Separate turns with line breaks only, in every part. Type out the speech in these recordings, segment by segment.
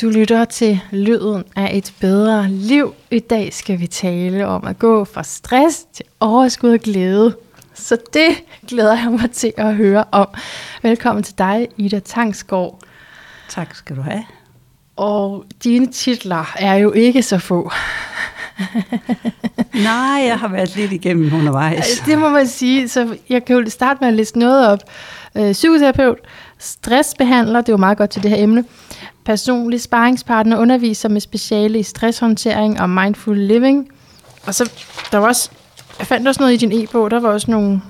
Du lytter til Lyden af et bedre liv. I dag skal vi tale om at gå fra stress til overskud og glæde. Så det glæder jeg mig til at høre om. Velkommen til dig, Ida Tangsgaard.
Tak skal du have.
Og dine titler er jo ikke så få.
Nej, jeg har været lidt igennem undervejs.
Det må man sige. Så jeg kan jo starte med at læse noget op. Øh, psykoterapeut, stressbehandler, det er jo meget godt til det her emne. Personlig sparringspartner, underviser med speciale i stresshåndtering og mindful living. Og så, der var også, jeg fandt også noget i din e-bog, der var også nogle,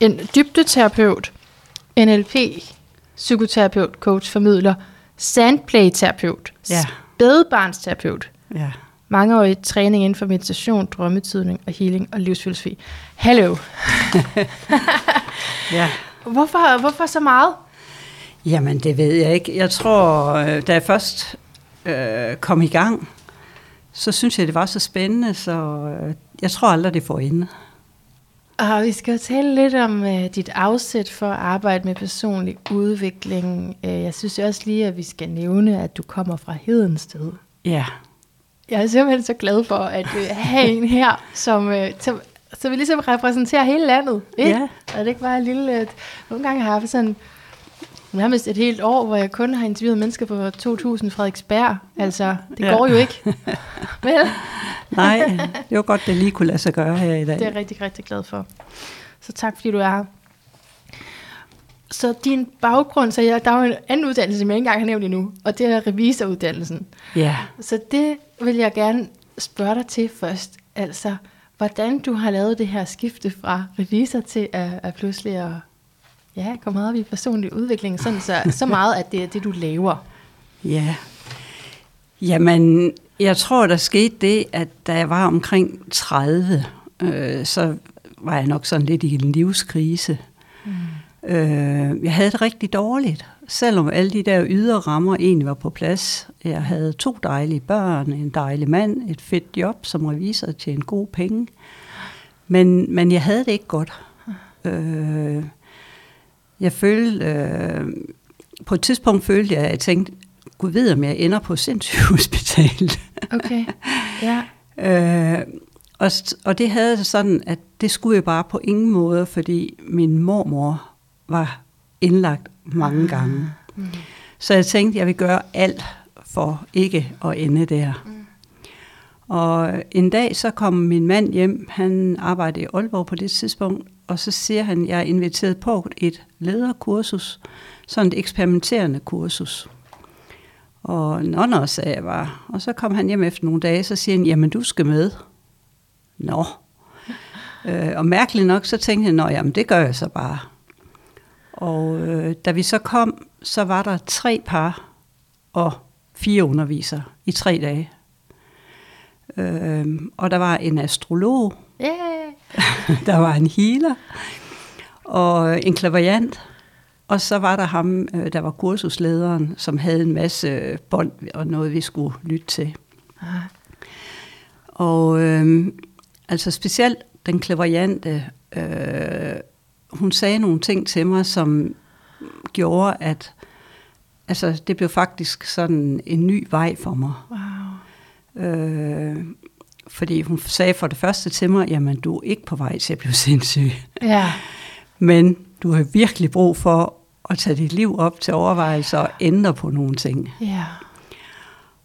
en dybdeterapeut, NLP, psykoterapeut, coach, formidler, sandplay-terapeut,
Ja.
spædbarnsterapeut,
Ja.
mangeårig træning inden for meditation, drømmetydning og healing og livsfilosofi. Hallo.
ja.
Hvorfor, hvorfor så meget?
Jamen, det ved jeg ikke. Jeg tror, øh, da jeg først øh, kom i gang, så synes jeg, det var så spændende, så øh, jeg tror aldrig, det får ende.
Og vi skal jo tale lidt om uh, dit afsæt for at arbejde med personlig udvikling. Uh, jeg synes også lige, at vi skal nævne, at du kommer fra Hedensted.
Ja.
Jeg er simpelthen så glad for at uh, have en her, som, uh, som, så vi ligesom repræsenterer hele landet. Ikke?
Ja.
Og det ikke bare en lille... Nogle gange har jeg haft sådan nærmest et helt år, hvor jeg kun har interviewet mennesker på 2000 Frederiksberg. Altså, det
Ja.
går jo ikke. Vel?
Nej, det var godt, det lige kunne lade sig gøre her i dag.
Det er jeg rigtig, rigtig glad for. Så tak, fordi du er her. Så din baggrund, så jeg, der er jo en anden uddannelse, som jeg ikke engang har nævnt endnu, og det er revisoruddannelsen.
Ja.
Så det vil jeg gerne spørge dig til først. Altså, hvordan du har lavet det her skifte fra revisor til at, at pludselig at ja, komme meget op i personlig udvikling, sådan så, så meget, at det er det, du laver.
Ja. Jamen, jeg tror, der skete det, at da jeg var omkring 30, øh, så var jeg nok sådan lidt i en livskrise. Mm. Øh, jeg havde det rigtig dårligt, selvom alle de der ydre rammer egentlig var på plads. Jeg havde to dejlige børn, en dejlig mand, et fedt job som revisor til en god penge. Men, men jeg havde det ikke godt. Øh, jeg følte, øh, på et tidspunkt følte jeg, at jeg tænkte, Gud ved, om jeg ender på sindssygehospitalet.
Okay, ja.
øh, og, og det havde det sådan, at det skulle jeg bare på ingen måde, fordi min mormor var indlagt mange gange.
Mm.
Så jeg tænkte, jeg vil gøre alt for ikke at ende der.
Mm.
Og en dag så kom min mand hjem, han arbejdede i Aalborg på det tidspunkt, og så siger han, jeg er inviteret på et lederkursus, sådan et eksperimenterende kursus. Og nå, nå, sagde jeg bare. Og så kom han hjem efter nogle dage, så siger han, jamen du skal med. Nå. Øh, og mærkeligt nok, så tænkte jeg, nå jamen det gør jeg så bare. Og øh, da vi så kom, så var der tre par og fire undervisere i tre dage. Øh, og der var en astrolog,
Yeah.
der var en healer og en klaverjant. Og så var der ham, øh, der var kursuslederen, som havde en masse bånd og noget, vi skulle lytte til.
Ah.
Og øh, altså specielt den klaverjante, øh, hun sagde nogle ting til mig, som gjorde, at altså, det blev faktisk sådan en ny vej for mig.
Wow.
Øh, fordi hun sagde for det første til mig, jamen du er ikke på vej til at blive sindssyg,
Ja.
men du har virkelig brug for at tage dit liv op til overvejelse og ændre på nogle ting.
Ja.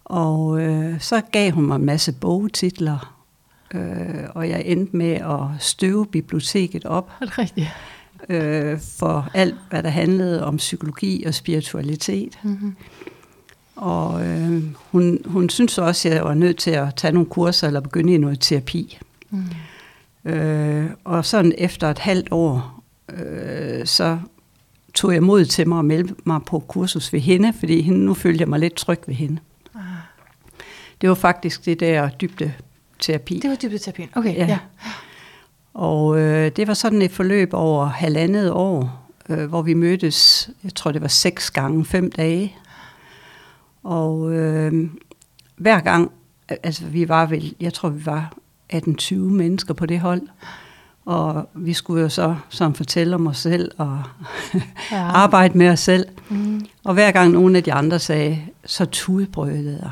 Og øh, så gav hun mig en masse bogtitler, øh, og jeg endte med at støve biblioteket op
Er det rigtigt?
øh, for alt, hvad der handlede om psykologi og spiritualitet.
Mm-hmm.
Og øh, hun, hun synes også, at jeg var nødt til at tage nogle kurser eller begynde i noget terapi.
Mm.
Øh, og sådan efter et halvt år, øh, så tog jeg mod til mig og meldte mig på kursus ved hende, fordi hende, nu følte jeg mig lidt tryg ved hende.
Ah.
Det var faktisk det der dybde terapi.
Det var dybdeterapien. Okay,
Ja.
ja. ja.
Og øh, det var sådan et forløb over halvandet år, øh, hvor vi mødtes, jeg tror det var seks gange, fem dage. Og øh, hver gang, altså vi var vel, jeg tror vi var 18-20 mennesker på det hold. Og vi skulle jo så sådan fortælle om os selv og
ja.
arbejde med os selv.
Mm.
Og hver gang nogle af de andre sagde, så tudbrølede jeg.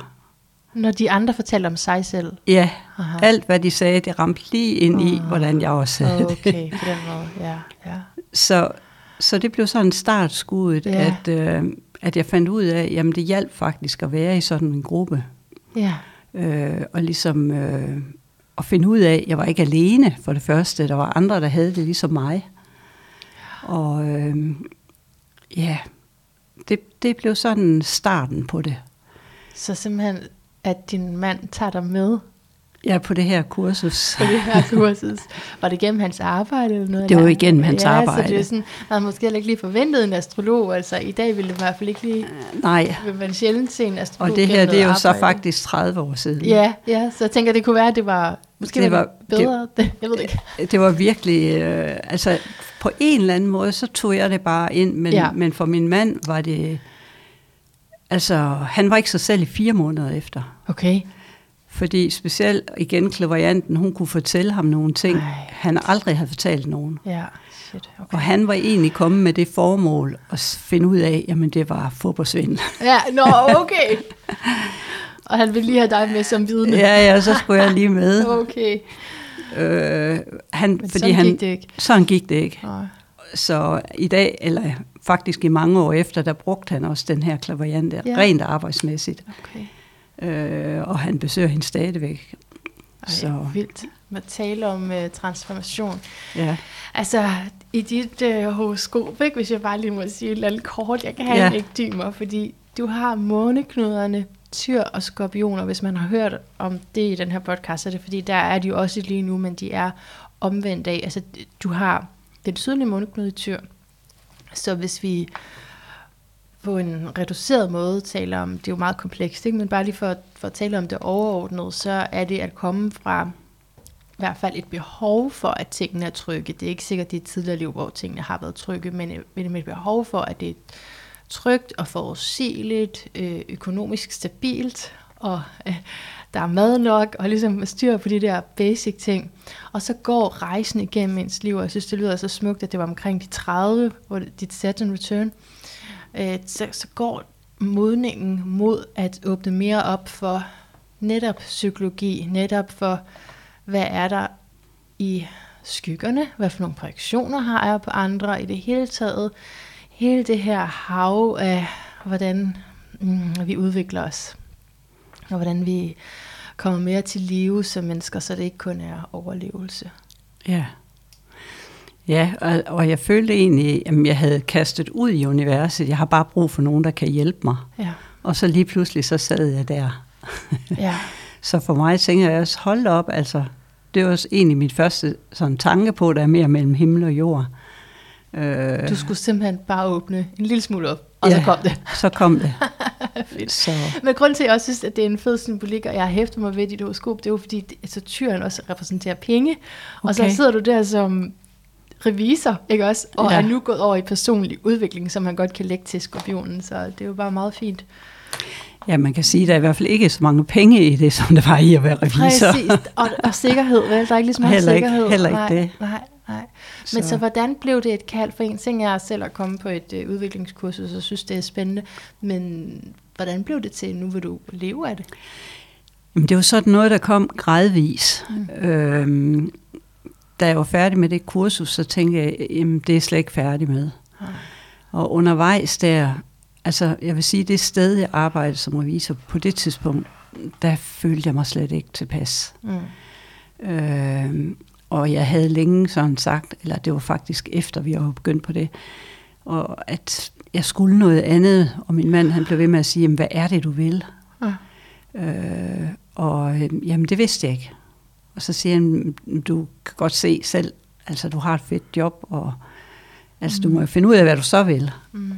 Når de andre fortalte om sig selv?
Ja,
Aha.
alt hvad de sagde, det ramte lige ind i,
Ah.
hvordan jeg også havde det.
Okay, på den måde, ja. ja.
Så, så det blev sådan startskuddet,
Ja.
at, øh, at jeg fandt ud af, jamen det hjalp faktisk at være i sådan en gruppe.
Ja,
Øh, og ligesom øh, at finde ud af, at jeg var ikke alene for det første. Der var andre, der havde det ligesom mig. Og øh, ja, det, det blev sådan starten på det.
så simpelthen, at din mand tager dig med
Ja, på det her kursus.
på det her kursus. Var det gennem hans arbejde eller noget?
Det var igennem hans
ja,
arbejde.
så det er sådan, man måske heller ikke lige forventet en astrolog. Altså, i dag ville det i hvert fald ikke lige,
Nej,
vil man sjældent se en astrolog
og det her, det er jo
noget
så
arbejde.
faktisk 30 år siden.
Ja, ja, så jeg tænker, det kunne være, at det var, måske
Det
var, bedre. Det, jeg ved det ikke.
Det var virkelig, øh, altså på en eller anden måde, så tog jeg det bare ind, men,
Ja.
ja. men for min mand var det, altså han var ikke sig selv i fire måneder efter.
Okay.
Fordi specielt igen klaverjanten, hun kunne fortælle ham nogle ting,
Ej.
han aldrig havde fortalt nogen.
Ja, shit. Okay.
Og han var egentlig kommet med det formål at finde ud af, jamen det var fodboldsvindel.
Ja, nå, okay. Og han ville lige have dig med som vidne.
ja, ja, så skulle jeg lige med.
Okay.
Øh, han,
Men
fordi
sådan
han,
gik det ikke.
Sådan gik det ikke.
Nej.
Så i dag, eller faktisk i mange år efter, der brugte han også den her klaverjant
Ja.
ja. rent arbejdsmæssigt.
Okay.
Øh, og han besøger hende stadigvæk.
Ej,
Så.
vildt. Man taler om uh, transformation.
Ja.
Altså, i dit uh, horoskop, ikke, hvis jeg bare lige må sige et eller kort, jeg kan have
Ja.
en ekdymer, fordi du har måneknuderne, tyr og skorpioner. Hvis man har hørt om det i den her podcast, så er det fordi, der er de jo også lige nu, men de er omvendt af. Altså, du har den sydlige måneknude i tyr. Så hvis vi på en reduceret måde taler om, det er jo meget komplekst, ikke? men bare lige for, for at tale om det overordnet, så er det at komme fra i hvert fald et behov for, at tingene er trygge. Det er ikke sikkert, det er et tidligere liv, hvor tingene har været trygge, men et- et behov for, at det er trygt og forudsigeligt, øh, økonomisk stabilt, og øh, der er mad nok, og ligesom styr på de der basic ting. Og så går rejsen igennem ens liv, og jeg synes, det lyder så smukt, at det var omkring de 30, hvor dit dit Saturn return, øh, så, så går modningen mod at åbne mere op for netop psykologi, netop for, hvad er der i skyggerne, hvad for nogle projektioner har jeg på andre, i det hele taget, hele det her hav af, hvordan mm, vi udvikler os, og hvordan vi kommer mere til live som mennesker, så det ikke kun er overlevelse.
Ja. Ja, og, og jeg følte egentlig, at jeg havde kastet ud i universet. Jeg har bare brug for nogen, der kan hjælpe mig.
Ja,
Og så lige pludselig, så sad jeg der.
ja,
Så for mig tænker jeg også, hold op, altså, det var også egentlig mit første sådan, tanke på, der er mere mellem himmel og jord. Øh,
du skulle simpelthen bare åbne en lille smule op, og så
Ja.
kom det.
så kom det.
Fedt.
så,
Men grund til, at jeg også synes, at det er en fed symbolik, og jeg har hæftet mig ved dit horoskop, det er jo fordi, det- altså, tyren også repræsenterer penge. Og så
Okay.
sidder du der som revisor, ikke også? Og
Ja.
er nu gået over i personlig udvikling, som man godt kan lægge til skorpionen. Så det er jo bare meget fint.
ja, man kan sige, at der er i hvert fald ikke så mange penge i det, som der var i at være revisor.
Præcis. Og, og sikkerhed, vel? Der er ikke lige så meget
Heller ikke-
sikkerhed.
heller ikke
nej,
det.
Nej, nej. Men så. så hvordan blev det et kald for en ting? Jeg er selv at komme på et øh, udviklingskursus, og synes, det er spændende. Men hvordan blev det til, nu vil du leve af det?
Jamen, det var sådan noget, der kom gradvis. Mm. Øhm, da jeg var færdig med det kursus, så tænkte jeg, jamen, det er jeg slet ikke færdig med. Og undervejs der, altså jeg vil sige, det sted, jeg arbejdede som revisor på det tidspunkt, der følte jeg mig slet ikke tilpas.
Mm.
Øhm, og jeg havde længe sådan sagt, eller det var faktisk efter, vi var begyndt på det, og at jeg skulle noget andet, og min mand han blev ved med at sige, jamen, hvad er det, du vil?
Ja.
Øh, og øh, jamen, det vidste jeg ikke. Og så siger han, du kan godt se selv, altså du har et fedt job, og altså, du må jo finde ud af, hvad du så vil.
Mm.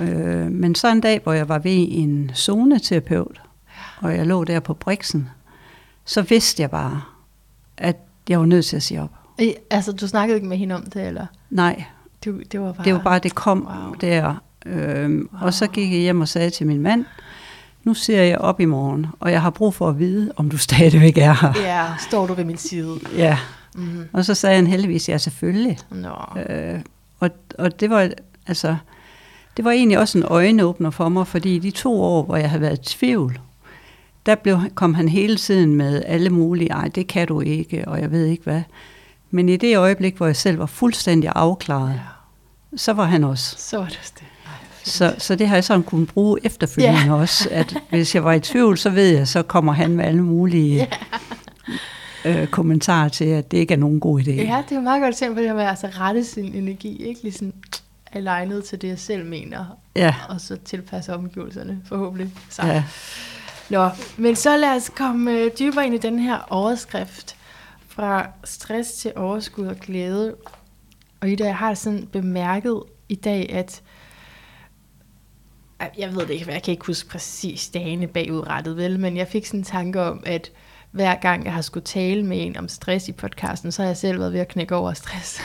Øh, men så en dag, hvor jeg var ved en zoneterapeut, og jeg lå der på Brixen, så vidste jeg bare, at jeg var nødt til at sige op.
I, altså, du snakkede ikke med hende om det, eller?
Nej,
Du, det var bare...
det var bare, det kom
wow.
der. Øhm, wow. Og så gik jeg hjem og sagde til min mand, nu ser jeg op i morgen, og jeg har brug for at vide, om du stadigvæk er her.
Ja, står du ved min side.
Ja.
Mm.
Og så sagde han heldigvis, ja selvfølgelig.
Nå.
Øh, og, og det var, altså, det var egentlig også en øjenåbner for mig, fordi de to år, hvor jeg havde været i tvivl, der blev, kom han hele tiden med alle mulige, ej, det kan du ikke, og jeg ved ikke hvad. Men i det øjeblik, hvor jeg selv var fuldstændig afklaret, ja. så var han også.
Så var det det.
Så, så det har jeg sådan kunnet bruge efterfølgende yeah. også, at hvis jeg var i tvivl, så ved jeg, så kommer han med alle mulige yeah. øh, kommentarer til, at det ikke er nogen god idé.
Ja, det er meget godt eksempel på det her med at altså, rette sin energi, ikke ligesom alignet til det, jeg selv mener,
ja.
og så tilpasse omgivelserne, forhåbentlig. Så. Ja. Nå, men så lad os komme øh, dybere ind i den her overskrift, fra stress til overskud og glæde. Og i dag har jeg sådan bemærket i dag, at jeg ved det ikke, jeg kan ikke huske præcis dagene bagudrettet, vel, men jeg fik sådan en tanke om, at hver gang jeg har skulle tale med en om stress i podcasten, så har jeg selv været ved at knække over stress.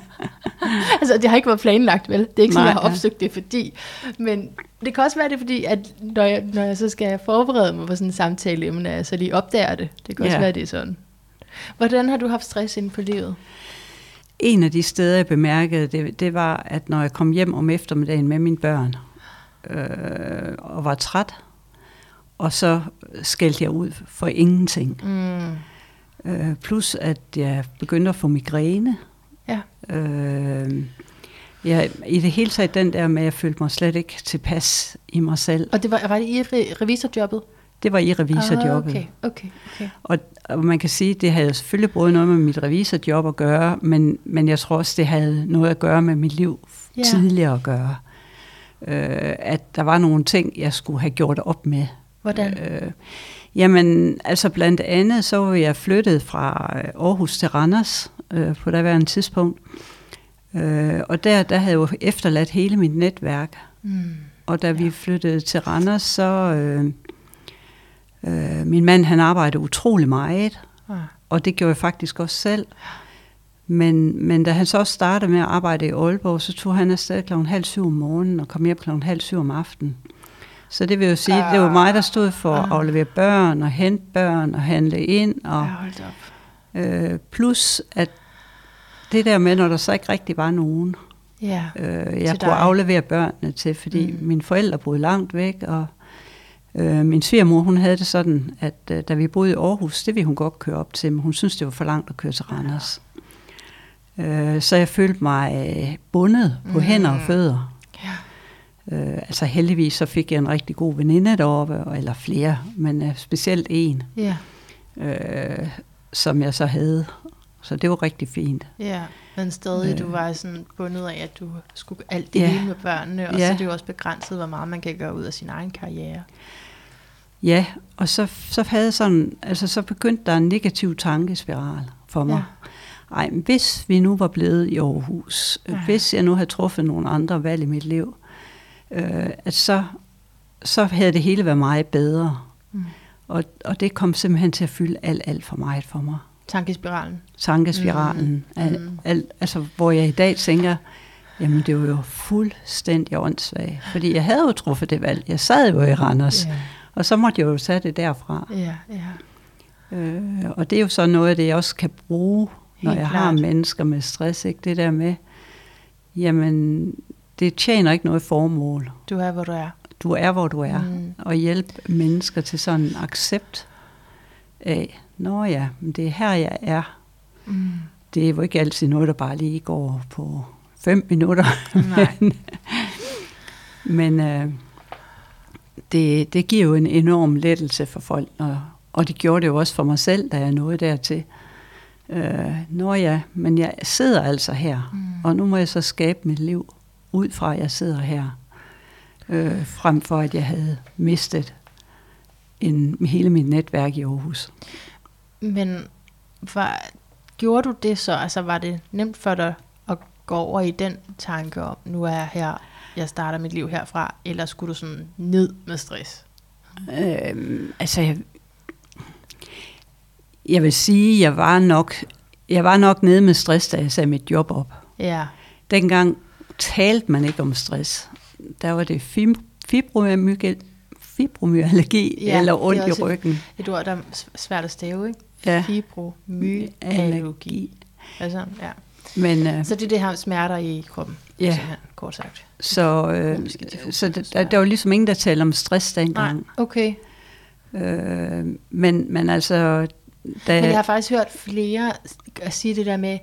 altså, det har ikke været planlagt, vel? Det er ikke sådan, Nej, jeg har opsøgt det, fordi... Men det kan også være det, fordi, at når jeg, når jeg så skal forberede mig på sådan en samtale, at jeg så lige opdager det. Det kan også ja. være, det er sådan. Hvordan har du haft stress inden på livet?
En af de steder, jeg bemærkede, det, det var, at når jeg kom hjem om eftermiddagen med mine børn, øh, og var træt, og så skældte jeg ud for ingenting. Mm. Øh, plus at jeg begyndte at få migræne.
Ja. Øh,
jeg, I det hele taget den der med, at jeg følte mig slet ikke tilpas i mig selv.
Og det var, var det i revisorjobbet?
Det var i revisorjobbet.
Ah, okay, okay, okay.
Og, og man kan sige, at det havde selvfølgelig både noget med mit revisorjob at gøre, men, men jeg tror også, det havde noget at gøre med mit liv yeah. tidligere at gøre. Øh, at der var nogle ting, jeg skulle have gjort op med.
Hvordan? Øh,
jamen, altså blandt andet, så var jeg flyttet fra øh, Aarhus til Randers øh, på daværende tidspunkt. Øh, og der, der havde jeg jo efterladt hele mit netværk. Mm. Og da ja. vi flyttede til Randers, så... Øh, øh, min mand, han arbejdede utrolig meget. Ja. Og det gjorde jeg faktisk også selv. Men, men da han så startede med at arbejde i Aalborg, så tog han afsted klokken halv syv om morgenen og kom hjem klokken halv syv om aftenen. Så det vil jo sige, uh, det var mig, der stod for at aflevere børn og hente børn og handle ind. Og, øh, plus at det der med, når der så ikke rigtig var nogen,
ja,
øh, jeg kunne dig. aflevere børnene til, fordi mm. mine forældre boede langt væk, og øh, min svigermor, hun havde det sådan, at øh, da vi boede i Aarhus, det ville hun godt køre op til, men hun synes det var for langt at køre til Randers. Ja. Øh, så jeg følte mig øh, bundet på mm. hænder og fødder.
Ja.
Øh, altså heldigvis så fik jeg en rigtig god veninde deroppe, eller flere, men uh, specielt en,
ja.
øh, som jeg så havde. Så det var rigtig fint.
Ja, men stadig øh, du var sådan bundet af, at du skulle alt det ja, med børnene, og ja. så er det jo også begrænset, hvor meget man kan gøre ud af sin egen karriere.
Ja, og så, så havde sådan, altså så begyndte der en negativ tankespiral for mig. Ja. Ej, men hvis vi nu var blevet i Aarhus, ja. hvis jeg nu havde truffet nogle andre valg i mit liv, øh, at så, så havde det hele været meget bedre. Mm. Og, og det kom simpelthen til at fylde alt, alt for meget for mig.
Tankespiralen.
Tankespiralen. Mm. Al, mm. al, altså, hvor jeg i dag tænker, jamen det var jo fuldstændig åndssvagt. Fordi jeg havde jo truffet det valg. Jeg sad jo i Randers. Yeah. Og så måtte jeg jo tage det derfra.
Ja, ja.
Øh, og det er jo så noget af det, jeg også kan bruge, når Helt jeg klart. har mennesker med stress. Ikke? Det der med, jamen det tjener ikke noget formål.
Du er, hvor du er.
Du er, hvor du er. Mm. Og hjælpe mennesker til sådan en accept af, nå ja, det er her, jeg er. Mm. Det er jo ikke altid noget, der bare lige går på fem minutter.
Nej.
men men øh, det, det giver jo en enorm lettelse for folk, og, og det gjorde det jo også for mig selv, da jeg nåede dertil. Øh, nå ja, men jeg sidder altså her, mm. og nu må jeg så skabe mit liv ud fra, at jeg sidder her, øh, frem for at jeg havde mistet en, hele mit netværk i Aarhus.
Men var, gjorde du det så? Altså var det nemt for dig at gå over i den tanke om, nu er jeg her, jeg starter mit liv herfra, eller skulle du sådan ned med stress?
Øhm, altså, jeg, jeg vil sige, jeg var nok, jeg var nok nede med stress, da jeg sagde mit job op.
Ja.
Dengang talte man ikke om stress. Der var det fibromyalgi, fibromyalgi ja, eller ondt i ryggen. Et,
et ord, der er svært at stave, ikke?
Ja.
Fibromyalgi. Altså, ja.
Men, øh,
Så det er det her smerter i kroppen,
Ja.
simpelthen, kort sagt.
så øh, så der, der, der var ligesom ingen, der talte om stress dengang.
Nej, okay.
Øh, men, men altså... Da,
Men jeg har faktisk hørt flere sige det der med,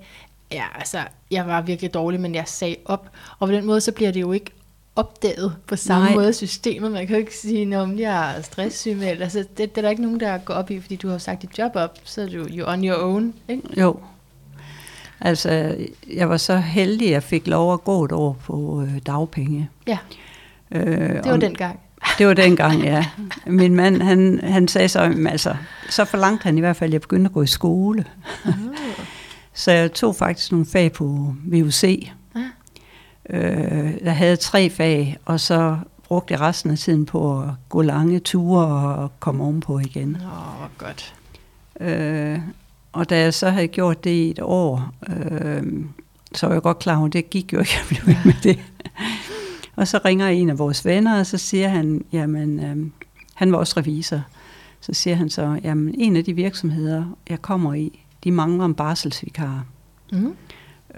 ja, altså, jeg var virkelig dårlig, men jeg sagde op. Og på den måde, så bliver det jo ikke opdaget på samme
Nej.
Måde systemet. Man kan jo ikke sige, om jeg er stresssygemeldt. Altså, det, det, er der ikke nogen, der går op i, fordi du har sagt dit job op, så er du jo on your own. Ikke?
Jo. Altså, jeg var så heldig, at jeg fik lov at gå et år på øh, dagpenge.
Ja,
Øh,
det var
om-
den gang.
Det var dengang, ja. Min mand, han, han sagde så, "Jamen, altså, så forlangte han i hvert fald, at jeg begyndte at gå i skole. så jeg tog faktisk nogle fag på VUC.
Ja.
Øh, jeg havde tre fag, og så brugte jeg resten af tiden på at gå lange ture og komme ovenpå igen.
Nå, hvor godt.
Øh, og da jeg så havde gjort det i et år, øh, så var jeg godt klar over, at det gik jo ikke, jeg blev med det. og så ringer en af vores venner, og så siger han, jamen, øh, han var også revisor, så siger han så, jamen, en af de virksomheder, jeg kommer i, de mangler en barselsvikar
Mm.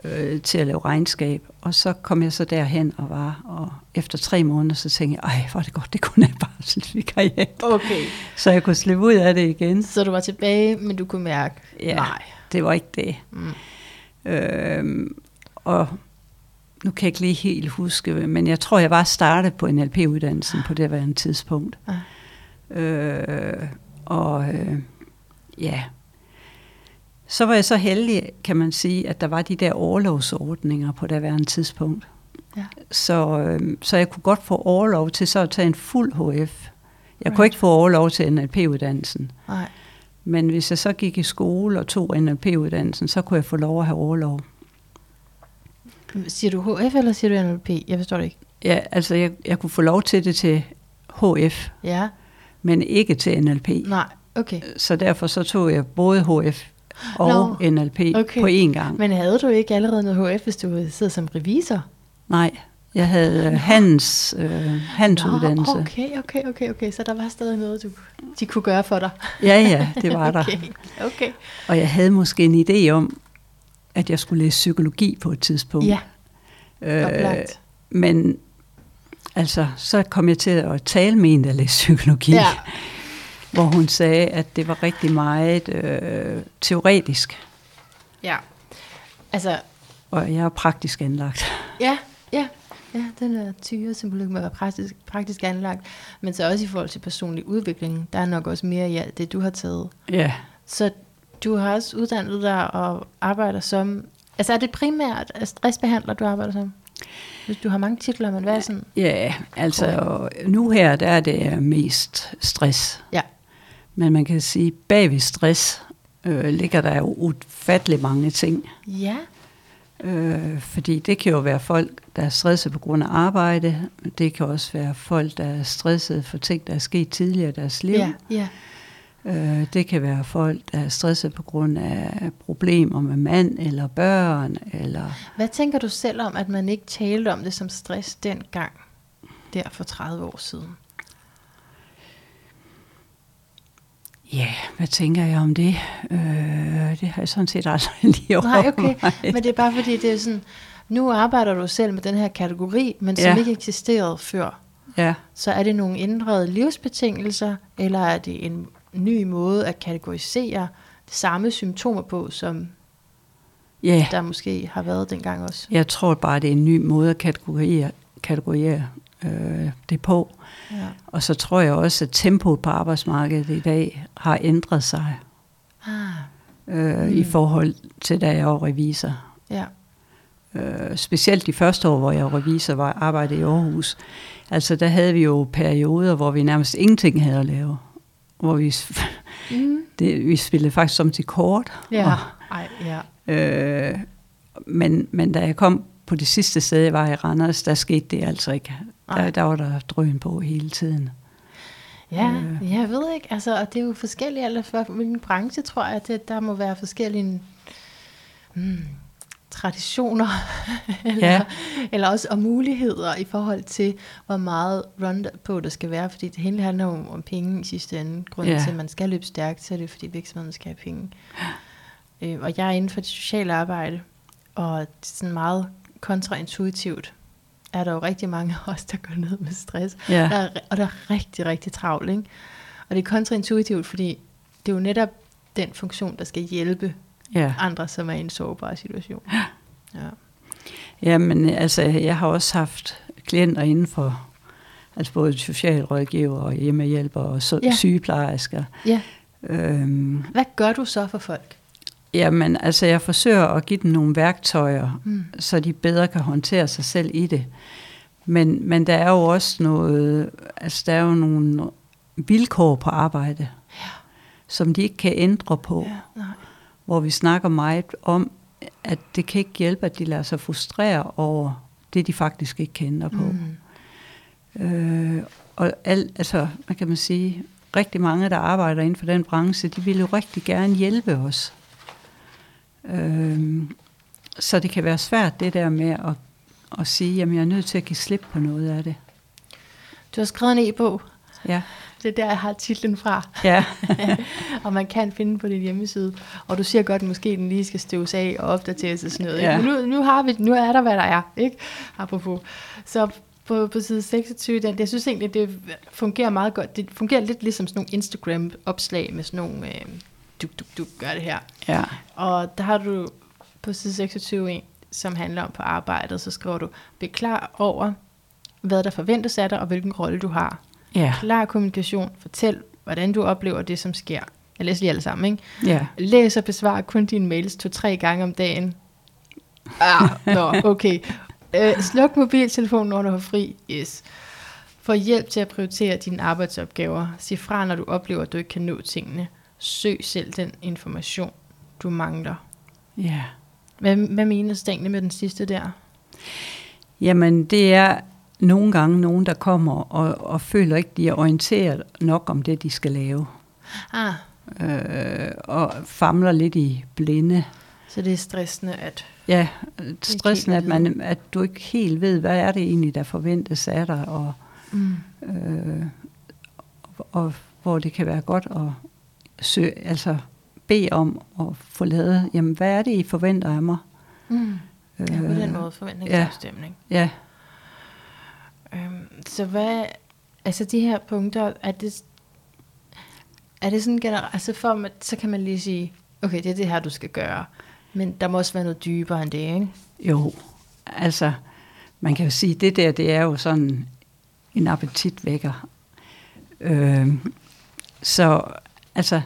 øh, til at lave regnskab. Og så kom jeg så derhen og var, og efter tre måneder, så tænkte jeg, ej, hvor er det godt, det kun er barselsvikariat.
Okay,
Så jeg kunne slippe ud af det igen.
så du var tilbage, men du kunne mærke,
Ja.
nej.
Det var ikke det.
Mm.
Øhm, og nu kan jeg ikke lige helt huske, men jeg tror, jeg var startet på NLP-uddannelsen på det værende tidspunkt.
Ja.
Øh, og øh, ja, så var jeg så heldig, kan man sige, at der var de der overlovsordninger på det værende tidspunkt.
Ja.
Så, øh, så jeg kunne godt få overlov til så at tage en fuld HF. Jeg right. kunne ikke få overlov til NLP-uddannelsen.
Nej.
Men hvis jeg så gik i skole og tog NLP-uddannelsen, så kunne jeg få lov at have overlov.
Siger du HF, eller siger du NLP? Jeg forstår det ikke.
Ja, altså jeg, jeg kunne få lov til det til HF,
Ja,
men ikke til NLP.
nej, okay.
Så derfor så tog jeg både HF og
Nå,
NLP
okay.
på én gang.
Men havde du ikke allerede noget HF, hvis du siddet som revisor?
Nej, jeg havde øh, hans, øh, hans uddannelse.
Nå, okay, okay, okay, okay. Så der var stadig noget, du, de kunne gøre for dig.
Ja, ja, det var der.
okay, okay.
Og jeg havde måske en idé om, at jeg skulle læse psykologi på et tidspunkt.
Ja,
øh, men altså, så kom jeg til at tale med en, der læste psykologi.
Ja.
hvor hun sagde, at det var rigtig meget øh, teoretisk,
Ja. Altså,
og jeg er praktisk anlagt.
ja, ja. Ja, den er tyre symbolik med at være praktisk, praktisk anlagt. Men så også i forhold til personlig udvikling, der er nok også mere i alt det, du har taget.
Ja,
Så du har også uddannet dig og arbejder som... Altså er det primært stressbehandler, du arbejder som? Hvis du har mange titler, men hvad er sådan...
ja altså nu her, der er det mest stress.
Ja.
Men man kan sige, bag ved stress øh, ligger der jo ufattelig mange ting.
Ja.
Øh, fordi det kan jo være folk, der er stresset på grund af arbejde. Det kan også være folk, der er stresset for ting, der er sket tidligere i deres liv.
Ja, ja.
Øh, det kan være folk, der er stresset på grund af problemer med mand eller børn. Eller
Hvad tænker du selv om, at man ikke talte om det som stress dengang, der for 30 år siden?
ja, hvad tænker jeg om det? Øh, det har jeg sådan set aldrig lige
Nej, okay.
overvejet.
Men det er bare fordi, det er sådan, nu arbejder du selv med den her kategori, men som
Ja.
ikke eksisterede før.
Ja,
Så er det nogle ændrede livsbetingelser, eller er det en ny måde at kategorisere samme symptomer på, som
ja.
der måske har været dengang også?
Jeg tror bare, det er en ny måde at kategorisere, kategorisere øh, det på.
Ja.
Og så tror jeg også, at tempoet på arbejdsmarkedet i dag har ændret sig
Ah,
øh,
Mm.
i forhold til, da jeg var revisor.
ja.
Øh, specielt de første år, hvor jeg var revisor, var arbejdede i Aarhus. Altså, der havde vi jo perioder, hvor vi nærmest ingenting havde at lave. Hvor vi,
Mm.
det, vi spillede faktisk som til kort.
Ja. Ej, ja.
Øh, men, men da jeg kom på det sidste sted, jeg var i Randers, der skete det altså ikke. Der, der var der drøn på hele tiden.
Ja,
Øh.
jeg ved ikke, altså, og det er jo forskelligt, alt for hvilken branche, tror jeg, at det, der må være forskellige mm, traditioner, eller,
Ja.
eller også og muligheder i forhold til, hvor meget run på der skal være, fordi det hele handler jo om, om penge i sidste ende. Grunden
Ja.
til, at man skal løbe stærkt, så er det fordi virksomheden skal have penge. Øh, og jeg er inden for det sociale arbejde, Og sådan meget kontraintuitivt er der jo rigtig mange af os, der går ned med stress.
Ja.
Der er, og der er rigtig, rigtig travlt. Ikke? Og det er kontraintuitivt, fordi det er jo netop den funktion, der skal hjælpe
Ja.
andre, som er i en sårbar situation. Ja.
Jamen, altså, jeg har også haft klienter inden for, altså både socialrådgiver og hjemmehjælper og så,
Ja.
ja. sygeplejersker.
ja.
Øhm,
Hvad gør du så for folk?
jamen, altså, jeg forsøger at give dem nogle værktøjer,
Mm.
så de bedre kan håndtere sig selv i det. Men, men der er jo også noget, altså der er jo nogle vilkår på arbejde,
Ja.
som de ikke kan ændre på.
Ja, nej.
Hvor vi snakker meget om, at det kan ikke hjælpe, at de lader sig frustrere over det, de faktisk ikke ændre på.
Mm.
Øh, og al, altså, hvad kan man sige, rigtig mange, der arbejder inden for den branche, de vil jo rigtig gerne hjælpe os. Øh, så det kan være svært det der med at, at sige, at jeg er nødt til at give slip på noget af det.
Du har skrevet en e-bog.
Ja,
Det er der, jeg har titlen fra.
ja,
og man kan finde på din hjemmeside. Og du siger godt, at måske den lige skal støves af og opdateres og sådan noget.
Ja.
Nu, nu, har vi, nu er der, hvad der er. Ikke? Apropos. Så på, på side 26, den, jeg synes egentlig, det fungerer meget godt. Det fungerer lidt ligesom sådan nogle Instagram-opslag med sådan nogle, øh, du, du, du gør det her.
ja,
Og der har du på side 26 en, som handler om på arbejdet, så skriver du, bliv klar over, hvad der forventes af dig, og hvilken rolle du har.
Ja,
Klar kommunikation, fortæl, hvordan du oplever det, som sker. Jeg læser lige alle sammen, ikke?
ja,
Læs og besvar kun dine mails to-tre gange om dagen. Ah, nå, okay. Øh, sluk mobiltelefonen, når du har fri. Yes. Få hjælp til at prioritere dine arbejdsopgaver. Sig fra, når du oplever, at du ikke kan nå tingene. Søg selv den information, du mangler.
ja.
Hvad, hvad menes egentlig med den sidste der?
Jamen, det er nogle gange nogen, der kommer og, og føler ikke, de er orienteret nok om det, de skal lave.
Ah,
Øh, og famler lidt i blinde.
så det er stressende, at...
Ja, stressen,
helt
at, man, at du ikke helt ved, hvad er det egentlig, der forventes af dig, og,
Mm.
øh, og hvor det kan være godt at søge, altså bede om at få lavet, jamen hvad er det, I forventer af mig?
Mm. Ja, på den
Øh,
måde forventningsafstemning.
Ja,
Øhm, så hvad, altså de her punkter, er det, er det sådan generelt, altså for, at, så kan man lige sige, okay, det er det her, du skal gøre. Men der må også være noget dybere end det, ikke?
Jo, altså, man kan jo sige, det der, det er jo sådan en appetitvækker. Øh, så, altså,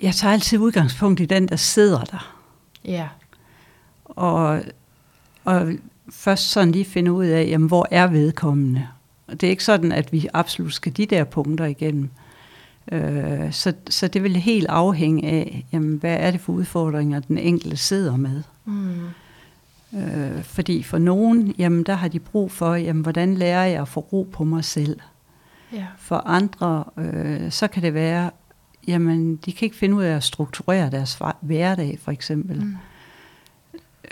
jeg tager altid udgangspunkt i den, der sidder der.
Ja.
Og, og først sådan lige finde ud af, jamen, hvor er vedkommende? Og det er ikke sådan, at vi absolut skal de der punkter igennem. Øh, så, så det vil helt afhænge af, jamen, hvad er det for udfordringer, den enkelte sidder med.
Mm.
Øh, fordi for nogen, jamen der har de brug for, jamen hvordan lærer jeg at få ro på mig selv?
Ja.
For andre, øh, så kan det være, jamen de kan ikke finde ud af at strukturere deres hverdag for eksempel.
Mm.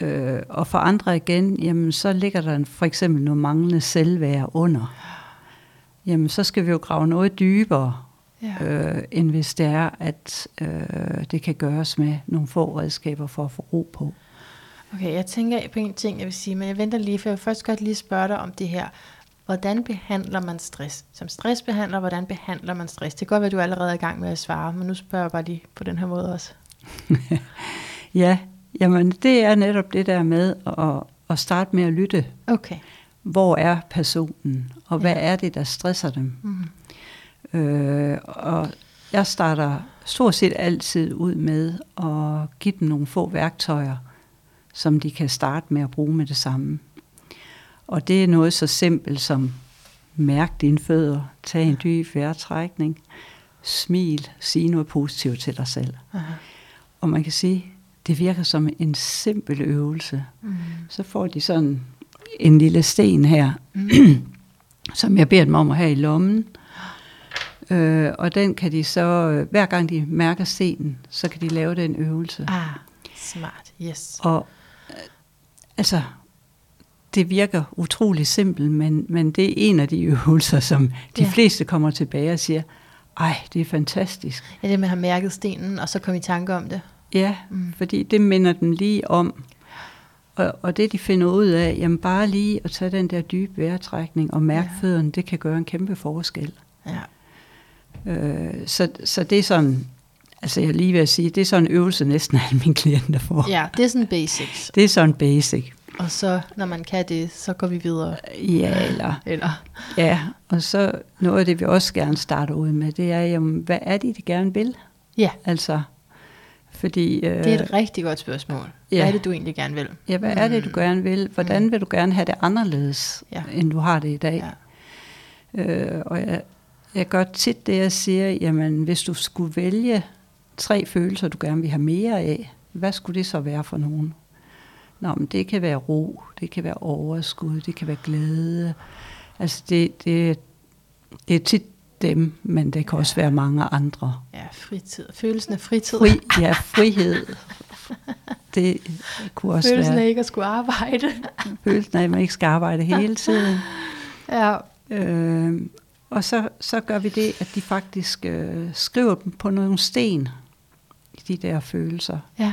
Øh, og for andre igen, jamen så ligger der en- for eksempel noget manglende selvværd under. Jamen så skal vi jo grave noget dybere,
Ja.
øh, end hvis det er, at øh, det kan gøres med nogle få redskaber for at få ro på.
Okay, jeg tænker på en ting, jeg vil sige, men jeg venter lige, for jeg vil først godt lige spørge dig om det her. Hvordan behandler man stress? Som stressbehandler, hvordan behandler man stress? Det kan godt være, at du allerede er i gang med at svare, men nu spørger jeg bare lige på den her måde også.
Ja, jamen det er netop det der med at, at starte med at lytte.
Okay.
Hvor er personen, og hvad
Ja.
er det, der stresser dem?
Mm.
Øh, og jeg starter stort set altid ud med at give dem nogle få værktøjer, som de kan starte med at bruge med det samme. Og det er noget så simpelt som mærk dine fødder, tag en dyb vejrtrækning, smil, sig noget positivt til dig selv.
Aha.
Og man kan sige, det virker som en simpel øvelse.
Mm.
Så får de sådan en lille sten her,
Mm.
som jeg beder dem om at have i lommen. Øh, og den kan de så, hver gang de mærker stenen, så kan de lave den øvelse.
Ah, smart. Yes.
Og øh, altså, det virker utrolig simpelt, men, men det er en af de øvelser, som de
ja.
fleste kommer tilbage og siger, ej, det er fantastisk.
Ja, det med at have mærket stenen, og så komme i tanke om det.
Ja, mm. fordi det minder dem lige om. Og, og det de finder ud af, jamen bare lige at tage den der dybe vejrtrækning og mærke ja. fødderne, det kan gøre en kæmpe forskel.
Ja.
Øh, så, så det er sådan, altså jeg lige vil sige, det er sådan en øvelse næsten alle mine klienter får.
ja, det er sådan basics.
Det er sådan basic.
Og så, når man kan det, så går vi videre.
Ja, eller,
Eller,
ja, og så noget af det, vi også gerne starter ud med, det er, jamen, hvad er det, de gerne vil?
ja,
Altså, fordi... Øh,
det er et rigtig godt spørgsmål.
ja.
Hvad er det, du egentlig gerne vil?
Ja, hvad er det, du gerne vil? Hvordan vil du gerne have det anderledes,
Ja.
end du har det i dag?
Ja.
Øh, og jeg, jeg gør tit det, jeg siger, jamen hvis du skulle vælge tre følelser, du gerne vil have mere af, hvad skulle det så være for nogen? Nå, men det kan være ro, det kan være overskud, det kan være glæde. Altså det, det, det er tit dem, men det kan også være mange andre.
Ja, fritid. Følelsen af fritid.
Fri, ja, frihed. Det kunne også
Følelsen af
være
ikke at skulle arbejde.
følelsen af, at man ikke skal arbejde hele tiden.
ja,
Øh, og så, så gør vi det, at de faktisk øh, skriver dem på nogle sten, de der følelser.
ja.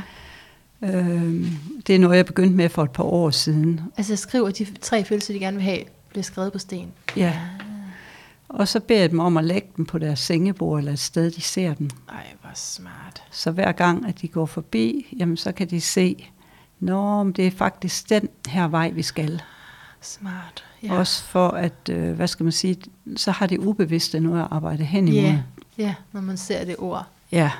Øh, det er noget, jeg begyndte med for et par år siden.
Altså skriver de tre følelser, de gerne vil have, bliver skrevet på sten.
Ja. Og så beder jeg dem om at lægge dem på deres sengebord eller et sted, de ser dem.
Ej, hvor smart.
Så hver gang, at de går forbi, jamen, så kan de se, Nå, men det er faktisk den her vej, vi skal.
Smart.
Ja. Også for at, øh, hvad skal man sige, så har det ubevidste noget at arbejde hen imod.
Ja, ja, når man ser det ord.
Ja.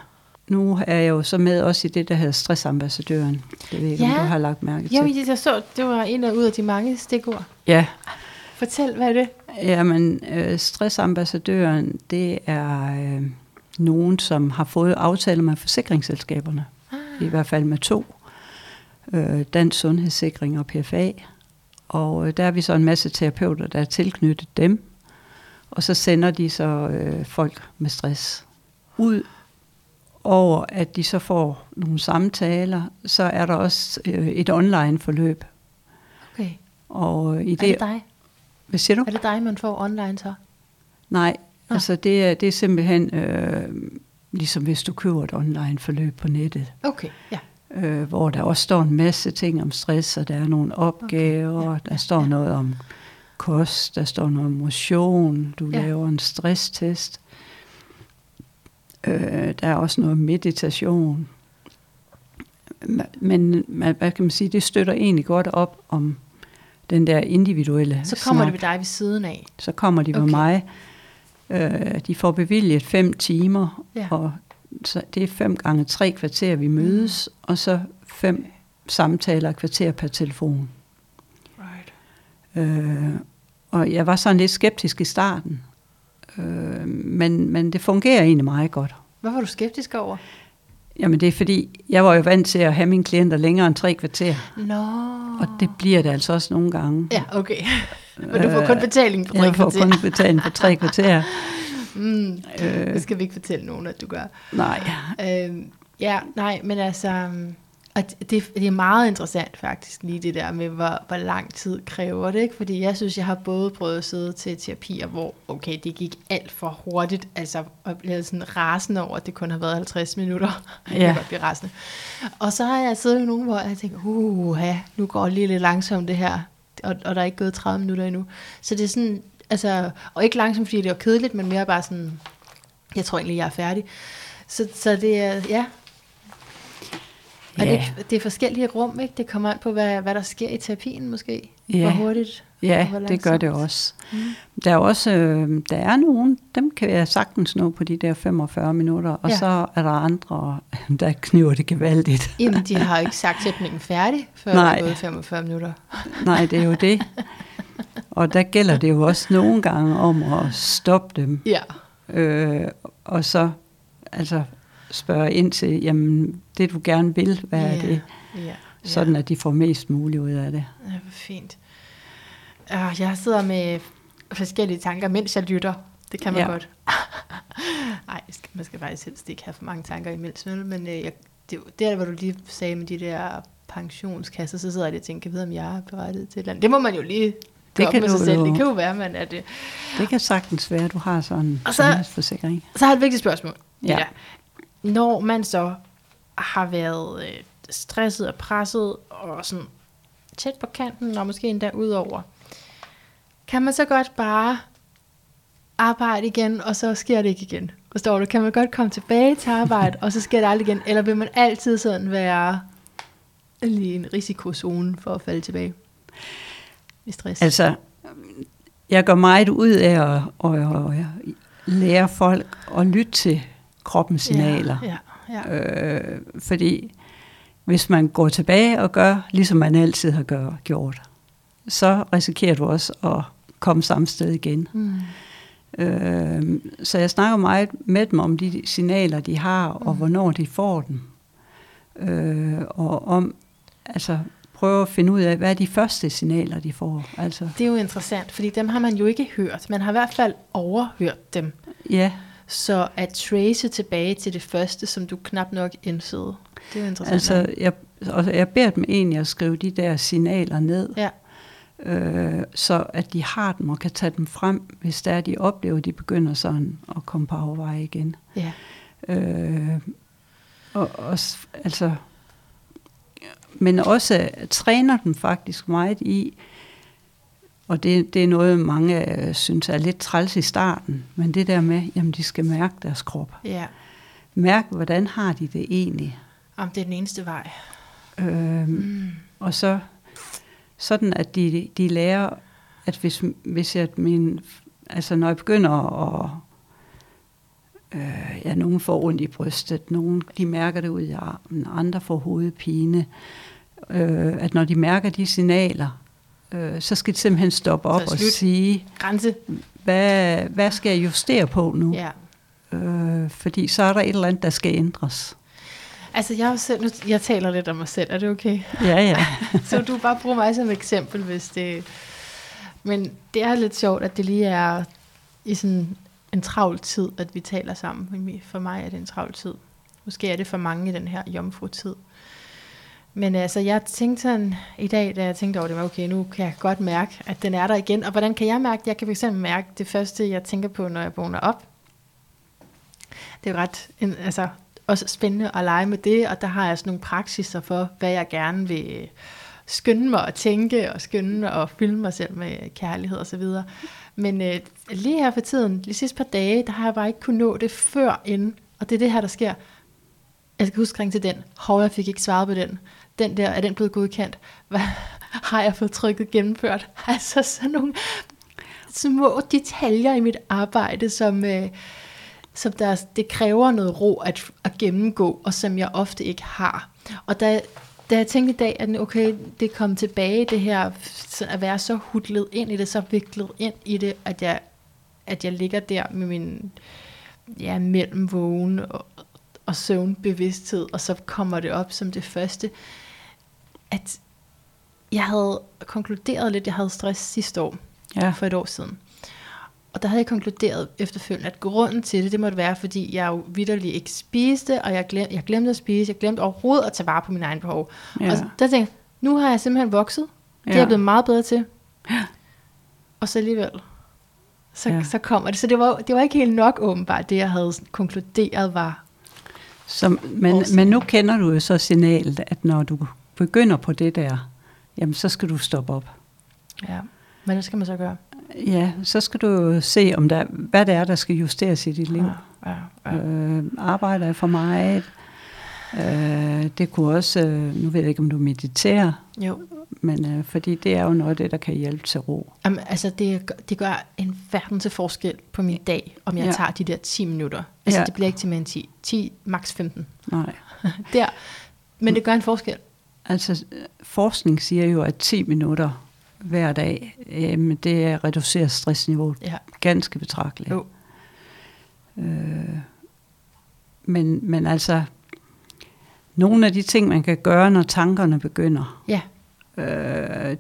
Nu er jeg jo så med også i det, der hedder stressambassadøren. Det ved jeg ikke,
Ja.
om du har lagt mærke til.
Jo, jeg så, det var en af ud af de mange stikord.
Ja,
Fortæl, hvad er det?
Jamen øh, stressambassadøren, det er øh, nogen, som har fået aftaler med forsikringsselskaberne.
Ah.
I hvert fald med to. Øh, Dansk Sundhedssikring og PFA. Og øh, der er vi så en masse terapeuter, der er tilknyttet dem. Og så sender de så øh, folk med stress ud over, at de så får nogle samtaler, så er der også øh, et online forløb.
Okay.
Og øh, i
Er
det,
det dig?
Hvad siger du?
Er det dig, man får online så?
Nej,
Nå.
altså det er, det er simpelthen øh, ligesom hvis du køber et online forløb på nettet,
Okay, ja.
øh, hvor der også står en masse ting om stress, og der er nogle opgaver,
Okay, ja,
der står
ja.
noget om kost, der står noget om motion, du
Ja.
laver en stresstest, øh, der er også noget meditation. Men man, hvad kan man sige, det støtter egentlig godt op om den der individuelle
Så kommer
snak
det ved dig ved siden af.
så kommer de
Okay.
mig. Øh, de får bevilget fem timer,
Ja.
og så det er fem gange tre kvarter, vi mødes, mm. og så fem samtaler kvarter per telefon.
Right.
Øh, og jeg var sådan lidt skeptisk i starten, øh, men, men det fungerer egentlig meget godt.
Hvad var du skeptisk over?
Jamen det er fordi, jeg var jo vant til at have mine klienter længere end tre kvarter,
Nå.
og det bliver det altså også nogle gange.
Ja, okay. Men du får kun betaling for tre
jeg får
kvarter.
kun betaling for tre kvarter.
Mm,
Øh,
det skal vi ikke fortælle nogen, at du gør.
nej,
Øhm, ja, nej, men altså... Og det, det er meget interessant faktisk, lige det der med, hvor, hvor lang tid kræver det, ikke? Fordi jeg synes, jeg har både prøvet at sidde til terapier, hvor, okay, det gik alt for hurtigt, altså, og blev sådan rasende over, at det kun har været 50 minutter. Jeg
Ja.
kan godt blive rasende. Og så har jeg siddet med nogen, hvor jeg tænker, uh, nu går det lige lidt langsomt det her, og, og der er ikke gået 30 minutter endnu. Så det er sådan, altså, og ikke langsomt, fordi det var kedeligt, men mere bare sådan, jeg tror egentlig, jeg er færdig. Så, så det er, ja. Og
Ja.
det, det er forskellige rum, ikke? Det kommer an på, hvad, hvad der sker i terapien måske.
Ja.
Hvor hurtigt.
Ja,
hvor
det gør det også. Mm. Der er også, øh, der er nogen, dem kan jeg sagtens nå på de der 45 minutter, og
Ja.
så er der andre, der kniver det gevaldigt.
Jamen, de har jo ikke sagt sætningen færdig, før
Nej.
det er gået 45 minutter.
Nej, det er jo det. Og der gælder det jo også nogle gange om at stoppe dem,
Ja.
øh, og så altså spørge ind til, jamen det du gerne vil, hvad er
ja.
det?
Ja.
Sådan at de får mest muligt ud af det.
Ja, hvor fint. Uh, jeg sidder med forskellige tanker, mens jeg lytter. Det kan man ja. Godt. Nej, man skal faktisk helst ikke have for mange tanker imens, men uh, jeg, det, der, hvor du lige sagde med de der pensionskasser, så sidder jeg og tænker, vide, om jeg er berettiget til et eller andet. Det må man jo lige det
kan
med sig selv. Det kan jo være, man er det.
Det kan sagtens være, at du har sådan en
Og så-
sundhedsforsikring.
Så har jeg et vigtigt spørgsmål.
Ja.
Når man så har været øh, stresset og presset og sådan tæt på kanten, og måske endda ud over, kan man så godt bare arbejde igen, og så sker det ikke igen? Forstår du? Kan man godt komme tilbage til arbejde, og så sker det aldrig igen? Eller vil man altid sådan være lige en risikozone for at falde tilbage i stress?
Altså, jeg går meget ud af at, at, at, at lære folk at lytte til kroppens signaler.
Ja, ja, ja.
Øh, fordi hvis man går tilbage og gør, ligesom man altid har gør, gjort, så risikerer du også at komme samme sted igen.
Mm.
Øh, så jeg snakker meget med dem om de signaler, de har, og
Mm.
hvornår de får dem. Øh, og om, altså prøve at finde ud af, hvad er de første signaler, de får. Altså,
Det er jo interessant, fordi dem har man jo ikke hørt. Man har i hvert fald overhørt dem.
ja,
Så at trace tilbage til det første, som du knap nok indsede, det er jo interessant.
altså jeg, og jeg beder dem egentlig at skrive de der signaler ned,
ja,
øh, så at de har dem og kan tage dem frem, hvis der er, de oplever, at de begynder sådan at komme på afveje igen.
ja,
Øh, og, og, altså, men også træner dem faktisk meget i, og det, det er noget, mange øh, synes er lidt træls i starten, men det der med, jamen de skal mærke deres krop.
ja.
Mærke, hvordan har de det egentlig.
Om det er den eneste vej.
Øh,
Mm.
Og så sådan, at de, de lærer, at hvis, hvis jeg, min, altså når jeg begynder at, øh, ja, nogen får ondt i brystet, nogen de mærker det ud i armen, andre får hovedpine, øh, at når de mærker de signaler, øh, så skal de simpelthen stoppe op og sige,
Grænse.
hvad, hvad skal jeg justere på nu?
Ja.
Øh, fordi så er der et eller andet, der skal ændres.
Altså, jeg, er jo selv, nu, jeg taler lidt om mig selv. Er det okay?
Ja, ja.
så du bare bruger mig som eksempel, hvis det... Men det er lidt sjovt, at det lige er i sådan en travl tid, at vi taler sammen. Men For mig er det en travl tid. Måske er det for mange i den her jomfru-tid. Men altså, jeg tænkte sådan i dag, da jeg tænkte over det, var okay, nu kan jeg godt mærke, at den er der igen. Og hvordan kan jeg mærke? Jeg kan fx mærke det første, jeg tænker på, når jeg vågner op. Det er jo ret altså, også spændende at lege med det, og der har jeg sådan nogle praksiser for, hvad jeg gerne vil øh, skynde mig at tænke, og skynde mig at fylde mig selv med kærlighed og så videre. Men øh, lige her for tiden, de sidste par dage, der har jeg bare ikke kunnet nå det før inden, og det er det her, der sker. Jeg skal huske at ringe til den. Hov, jeg fik ikke svaret på den. Den der, er den blevet godkendt? Hvad har jeg fået trykket gennemført? Altså sådan nogle små detaljer i mit arbejde, som, øh, som der, det kræver noget ro at, at gennemgå, og som jeg ofte ikke har. Og da, da jeg tænkte i dag, at okay, det kom tilbage, det her at være så hudlet ind i det, så viklet ind i det, at jeg, at jeg ligger der med min ja, mellem vågen og, og søvnbevidsthed, og så kommer det op som det første, at jeg havde konkluderet lidt, jeg havde stress sidste år,
ja.
for et år siden. Og der havde jeg konkluderet efterfølgende, at grunden til det, det måtte være, fordi jeg jo vidderligt ikke spiste, og jeg, glem, jeg glemte at spise, jeg glemte overhovedet at tage vare på mine egne behov.
Ja.
Og så- der tænkte jeg, nu har jeg simpelthen vokset. Det er
Ja.
jeg blevet meget bedre til. Og så alligevel, så,
Ja.
så kommer det. Så det var, det var ikke helt nok åbenbart, det jeg havde konkluderet var.
Så, men,
Årsagen.
men nu kender du jo så signalet, at når du begynder på det der, jamen så skal du stoppe op.
Ja. Men det skal man så gøre.
Ja, så skal du se, om der, hvad det er, der skal justeres i dit liv.
Ja, ja, ja.
Øh, arbejder er for meget. Øh, det kunne også, øh, nu ved jeg ikke, om du mediterer,
Jo.
men øh, fordi det er jo noget af det, der kan hjælpe til ro.
Jamen, altså, det, gør- det gør en verden til forskel på min dag, om jeg
Ja.
tager de der 10 minutter. Altså,
Ja.
det bliver ikke til mere end 10. 10, max 15.
Nej.
Der. Men det gør en forskel.
Altså, forskning siger jo, at 10 minutter hver dag, øh, det reducerer stressniveauet
Ja.
ganske betragteligt.
Jo.
Øh, men, men altså, nogle af de ting, man kan gøre, når tankerne begynder,
Ja.
øh,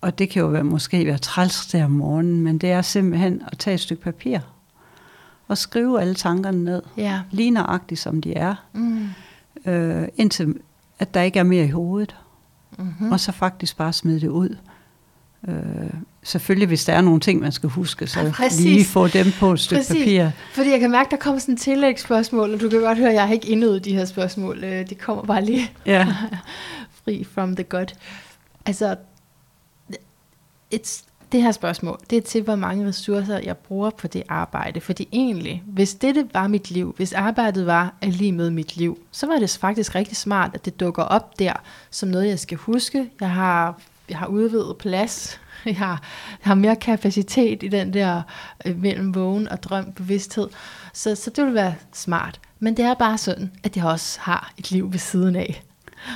og det kan jo være, måske være træls der om morgenen, men det er simpelthen at tage et stykke papir og skrive alle tankerne ned,
Ja.
lige nøjagtigt som de er,
Mm.
øh, indtil at der ikke er mere i hovedet,
Mm-hmm.
mm. og så faktisk bare smide det ud. Øh, selvfølgelig, hvis der er nogle ting, man skal huske, så
Ja, præcis.
lige få dem på et stykke
Præcis.
papir.
Fordi jeg kan mærke, der kommer sådan et tillægsspørgsmål, og du kan godt høre, at jeg har ikke indøvet de her spørgsmål. Øh, De kommer bare lige
Ja,
fri from the gut. Altså, et, det her spørgsmål, det er til, hvor mange ressourcer jeg bruger på det arbejde. Fordi egentlig, hvis dette var mit liv, hvis arbejdet var er lige med mit liv, så var det faktisk rigtig smart, at det dukker op der, som noget, jeg skal huske. Jeg har, jeg har udvidet plads. Jeg har, jeg har mere kapacitet i den der øh, mellem vågen og drøm bevidsthed. Så, så det vil være smart. Men det er bare sådan, at jeg også har et liv ved siden af.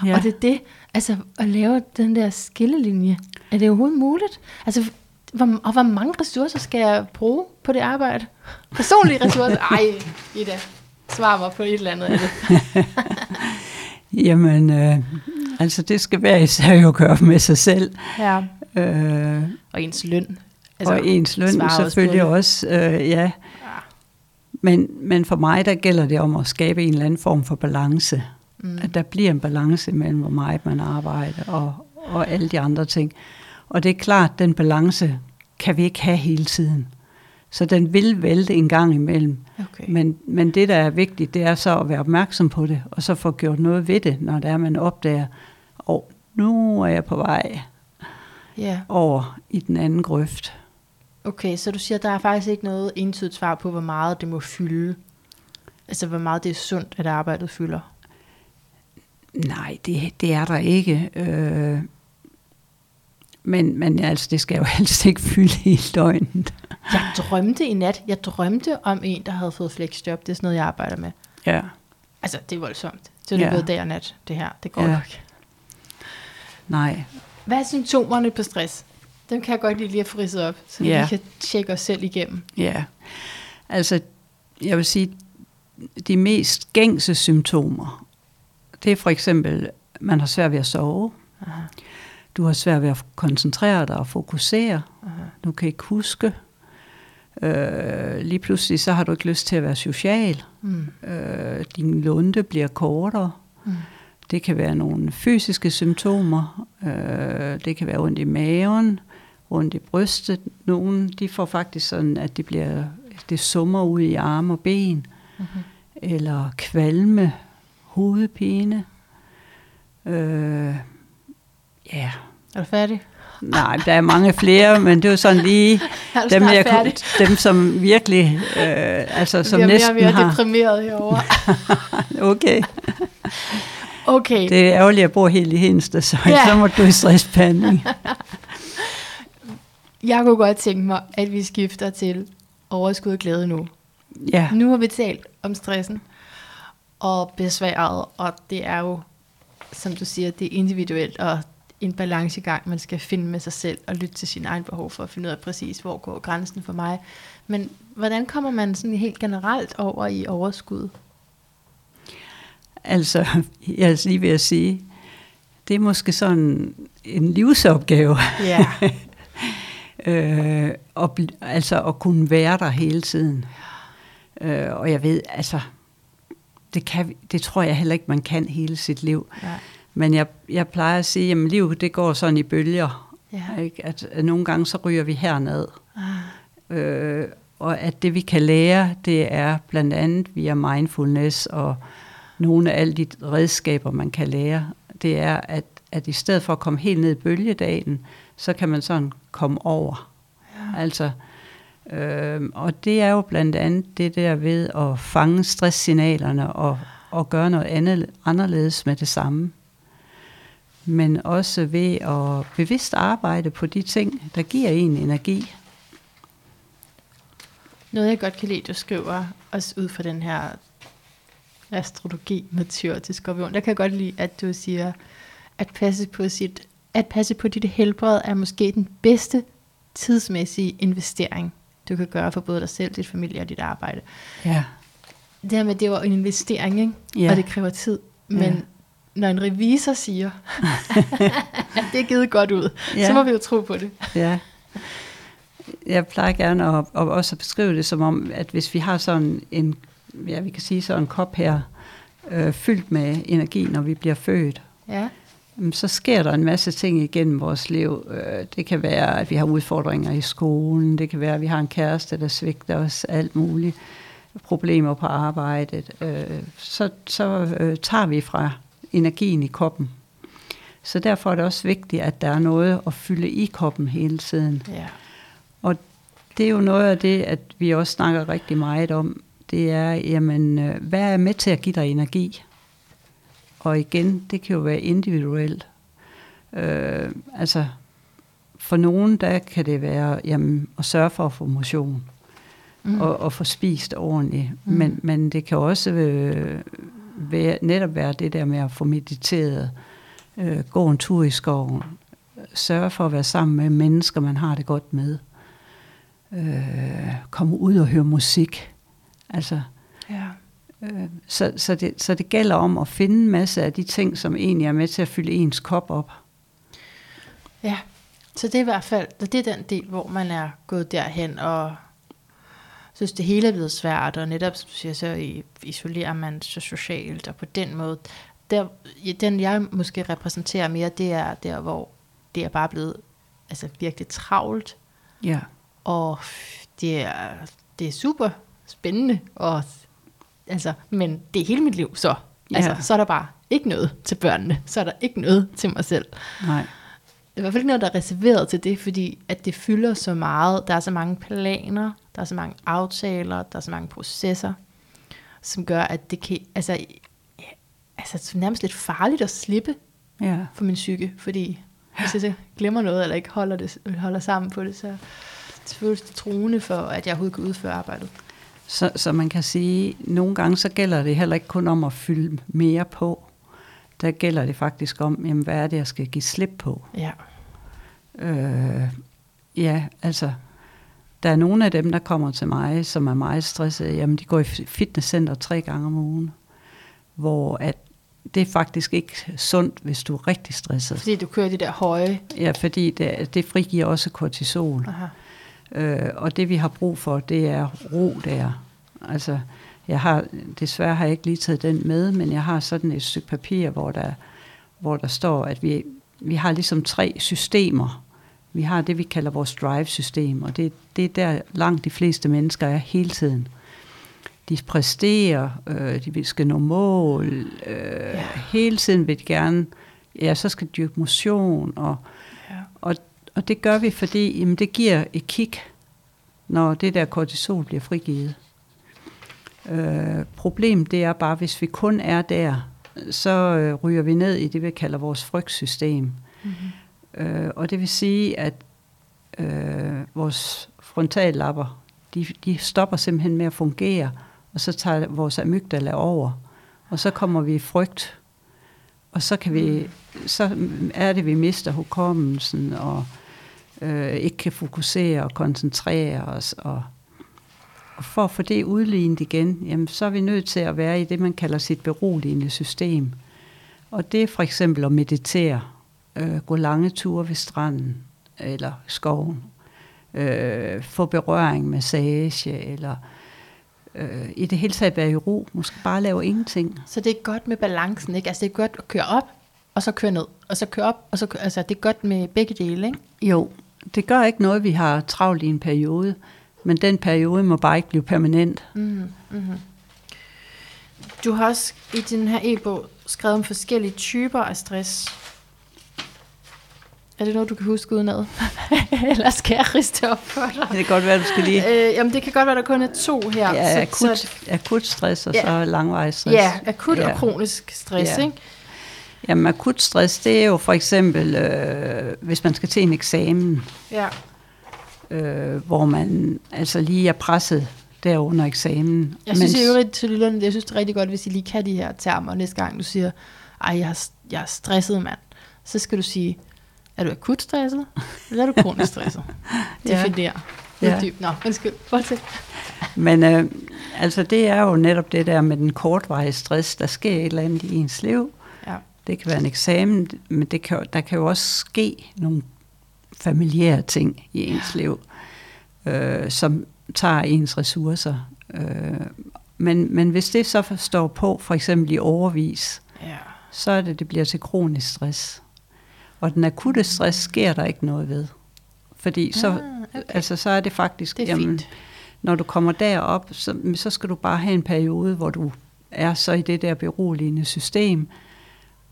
Ja. Og det er det, altså at lave den der skillelinje, er det overhovedet muligt? Altså, hvor, og hvor mange ressourcer skal jeg bruge på det arbejde? Personlige ressourcer? Ej, Ida, svar mig på et eller andet af det.
Jamen, øh, altså det skal hver især jo gøre med sig selv.
Ja.
Øh,
Og ens løn.
altså, og ens løn selvfølgelig også, øh, ja. Men, men for mig, der gælder det om at skabe en eller anden form for balance.
Mm.
At der bliver en balance mellem, hvor meget man arbejder og, og alle de andre ting. Og det er klart, den balance kan vi ikke have hele tiden. Så den vil vælte en gang imellem.
Okay.
Men, men det, der er vigtigt, det er så at være opmærksom på det, og så få gjort noget ved det, når det er, man opdager, og nu er jeg på vej
Ja,
over i den anden grøft.
okay, så du siger, at der er faktisk ikke noget entydigt svar på, hvor meget det må fylde. Altså, hvor meget det er sundt, at arbejdet fylder.
Nej, det, det er der ikke. Øh, men, men altså, det skal jo helst ikke fylde hele døgnet.
Jeg drømte i nat, jeg drømte om en, der havde fået flexjob. Det er sådan noget, jeg arbejder med.
Ja.
Altså, det er voldsomt. Så er det
Ja.
både dag og nat, det her. Det går
Ja.
nok.
Nej,
Hvad er symptomerne på stress? Dem kan jeg godt lige, lige at op, så
Ja.
vi kan tjekke os selv igennem.
ja. Altså, jeg vil sige, de mest gængse symptomer, det er for eksempel, man har svært ved at sove,
Aha,
du har svært ved at koncentrere dig og fokusere,
aha.
du kan ikke huske, øh, lige pludselig så har du ikke lyst til at være social,
Mm.
øh, din lunde bliver kortere,
Mm.
Det kan være nogle fysiske symptomer. Øh, det kan være ondt i maven, ondt i brystet. Nogle de får faktisk sådan, at det bliver det summer ud i arme og ben,
Mm-hmm.
eller kvalme, hovedpine. Øh, ja,
Er du færdig?
nej, der er mange flere, men det er jo sådan lige dem, jeg,
færdig?
kunne- dem som virkelig, øh, altså som
er mere
næsten
og mere
har...
deprimeret herovre.
Okay,
Okay,
det er ærgerligt, at jeg bor helt i Henste, så,
Ja.
så må du i stressbehandling.
jeg kunne godt tænke mig, at vi skifter til overskud og glæde nu.
Ja.
Nu har vi talt om stressen og besværet, og det er jo, som du siger, det er individuelt og en balancegang, man skal finde med sig selv og lytte til sine egne behov for at finde ud af præcis, hvor går grænsen for mig. Men hvordan kommer man sådan helt generelt over i overskud?
Altså, jeg er lige ved at sige, det er måske sådan en livsopgave,
Ja,
øh, at, bl- altså at kunne være der hele tiden. Øh, og jeg ved, altså, det, kan, det tror jeg heller ikke, man kan hele sit liv.
ja,
Men jeg, jeg plejer at sige, at livet det går sådan i bølger.
ja.
Ikke? At, at nogle gange så ryger vi herned.
Ah,
Øh, og at det vi kan lære, det er blandt andet via mindfulness og nogle af alle de redskaber, man kan lære, det er, at, at i stedet for at komme helt ned i bølgedagen, så kan man sådan komme over.
ja.
Altså, øh, og det er jo blandt andet det der ved at fange stresssignalerne og, og gøre noget andet, anderledes med det samme. Men også ved at bevidst arbejde på de ting, der giver en energi.
Noget, jeg godt kan lide, du skriver, også ud fra den her astrologi med tyr til skorpion, der kan jeg godt lide, at du siger, at passe på, sit, at passe på dit helbred er måske den bedste tidsmæssige investering, du kan gøre for både dig selv, dit familie og dit arbejde.
Ja.
Det her med, det var en investering, ikke?
Ja.
og det kræver tid. Men
Ja.
Når en revisor siger, at det er givet godt ud,
Ja.
så må vi jo tro på det.
Ja. Jeg plejer gerne at, at også at beskrive det som om, at hvis vi har sådan en, ja, vi kan sige sådan en kop her, øh, fyldt med energi, når vi bliver født,
Ja,
jamen, så sker der en masse ting igennem vores liv. Øh, Det kan være, at vi har udfordringer i skolen. Det kan være, at vi har en kæreste, der svigter os alt muligt. Problemer på arbejdet. Øh, Så, så øh, tager vi fra energien i kroppen. Så derfor er det også vigtigt, at der er noget at fylde i kroppen hele tiden.
Ja.
Og det er jo noget af det, at vi også snakker rigtig meget om. Det er, jamen, øh, hvad er med til at give dig energi? Og igen, det kan jo være individuelt. Øh, altså, for nogen, der kan det være jamen, at sørge for at få motion. Mm. Og, og få spist ordentligt. Mm. Men, men det kan også øh, være, netop være det der med at få mediteret, øh, gå en tur i skoven, sørge for at være sammen med mennesker, man har det godt med, øh, komme ud og høre musik. Altså,
ja.
øh, så, så, det, så det gælder om at finde en masse af de ting, som egentlig er med til at fylde ens kop op.
Ja, så det er i hvert fald, det er den del, hvor man er gået derhen og synes, det hele er blevet svært, og netop, som du siger, så i- isolerer man sig socialt, og på den måde, der, den jeg måske repræsenterer mere, det er der, hvor det er bare blevet altså, virkelig travlt,
Ja.
og det er, det er super spændende, og, altså, men det er hele mit liv så. Altså,
Ja.
så er der bare ikke noget til børnene, så er der ikke noget til mig selv.
Nej.
Det er i hvert fald ikke noget, der er reserveret til det, fordi at det fylder så meget. Der er så mange planer, der er så mange aftaler, der er så mange processer, som gør, at det kan, altså, ja, altså det er nærmest lidt farligt at slippe
Ja.
for min psyke, fordi hvis jeg så glemmer noget, eller ikke holder, det, holder sammen på det, så føles det truende for, at jeg overhovedet kan udføre arbejdet.
Så, så man kan sige, nogle gange så gælder det heller ikke kun om at fylde mere på. Der gælder det faktisk om, jamen, hvad er det, jeg skal give slip på?
Ja.
Øh, ja, altså, der er nogle af dem, der kommer til mig, som er meget stressede. Jamen, de går i fitnesscenter tre gange om ugen, hvor at det er faktisk ikke sundt, hvis du er rigtig stresset.
Fordi du kører de der høje.
Ja, fordi det, det frigiver også kortisol.
Aha.
Øh, og det vi har brug for, det er ro der. Altså, jeg har, desværre har jeg ikke lige taget den med, men jeg har sådan et stykke papir, hvor der, hvor der står, at vi, vi har ligesom tre systemer. Vi har det, vi kalder vores drive-system, og det, det er der langt de fleste mennesker er hele tiden. De præsterer, øh, de skal nå mål, øh, ja. hele tiden vil de gerne, ja, så skal de dyrke motion, og,
Ja.
og, og det gør vi, fordi jamen, det giver et kick, når det der kortisol bliver frigivet. Øh, problemet det er bare, hvis vi kun er der, så øh, ryger vi ned i det, vi kalder vores frygtsystem.
Mm-hmm.
Øh, og det vil sige, at øh, vores frontallapper, de, de stopper simpelthen med at fungere, og så tager vores amygdala over, og så kommer vi i frygt, og så kan vi, så er det, vi mister hukommelsen, og øh, ikke kan fokusere og koncentrere os, og, og for at få det udlignet igen, jamen, så er vi nødt til at være i det, man kalder sit beroligende system. Og det er for eksempel at meditere, øh, gå lange ture ved stranden eller skoven, øh, få berøring, massage, eller øh, i det hele taget være i ro, måske bare lave ingenting.
Så det er godt med balancen, ikke? Altså det er godt at køre op, og så køre ned, og så køre op, og så køre, altså det er godt med begge dele, ikke?
Jo, det gør ikke noget, vi har travlt i en periode, men den periode må bare ikke blive permanent.
Mm, mm-hmm. Du har også i den her e-bog skrevet om forskellige typer af stress. Er det noget, du kan huske udenad? Eller skal jeg riste op for dig?
Det kan godt være, du skal lige...
Øh, jamen, det kan godt være, der kun er to her.
Ja,
så,
akut,
så,
akut stress og
Ja.
så langvarig stress.
ja, akut
Ja.
og kronisk stress,
Ja.
ikke?
Jamen akut stress, det er jo for eksempel, øh, hvis man skal til en eksamen,
Ja.
øh, hvor man altså lige er presset der under eksamen.
Jeg synes i øvrigt til lytterne, jeg synes det er rigtig godt, hvis I lige kan de her termer næste gang, du siger, ej, jeg er, jeg er stresset, mand. Så skal du sige, er du akut stresset, eller er du kronisk stresset?
Ja.
Definere.
Ja.
Nå, undskyld. Fortsæt.
Men øh, altså det er jo netop det der med den kortvarige stress, der sker et eller andet i ens liv.
Ja.
Det kan være en eksamen, men det kan, der kan jo også ske nogle familiære ting i ens liv, øh, som tager ens ressourcer. Øh, men, men hvis det så står på, for eksempel i overvis,
Ja.
så er det, det bliver til kronisk stress. Og den akutte stress sker der ikke noget ved. Fordi så,
Ah, okay.
altså, så er det faktisk,
Det er fint.
når du kommer derop, så, så skal du bare have en periode, hvor du er så i det der beroligende system,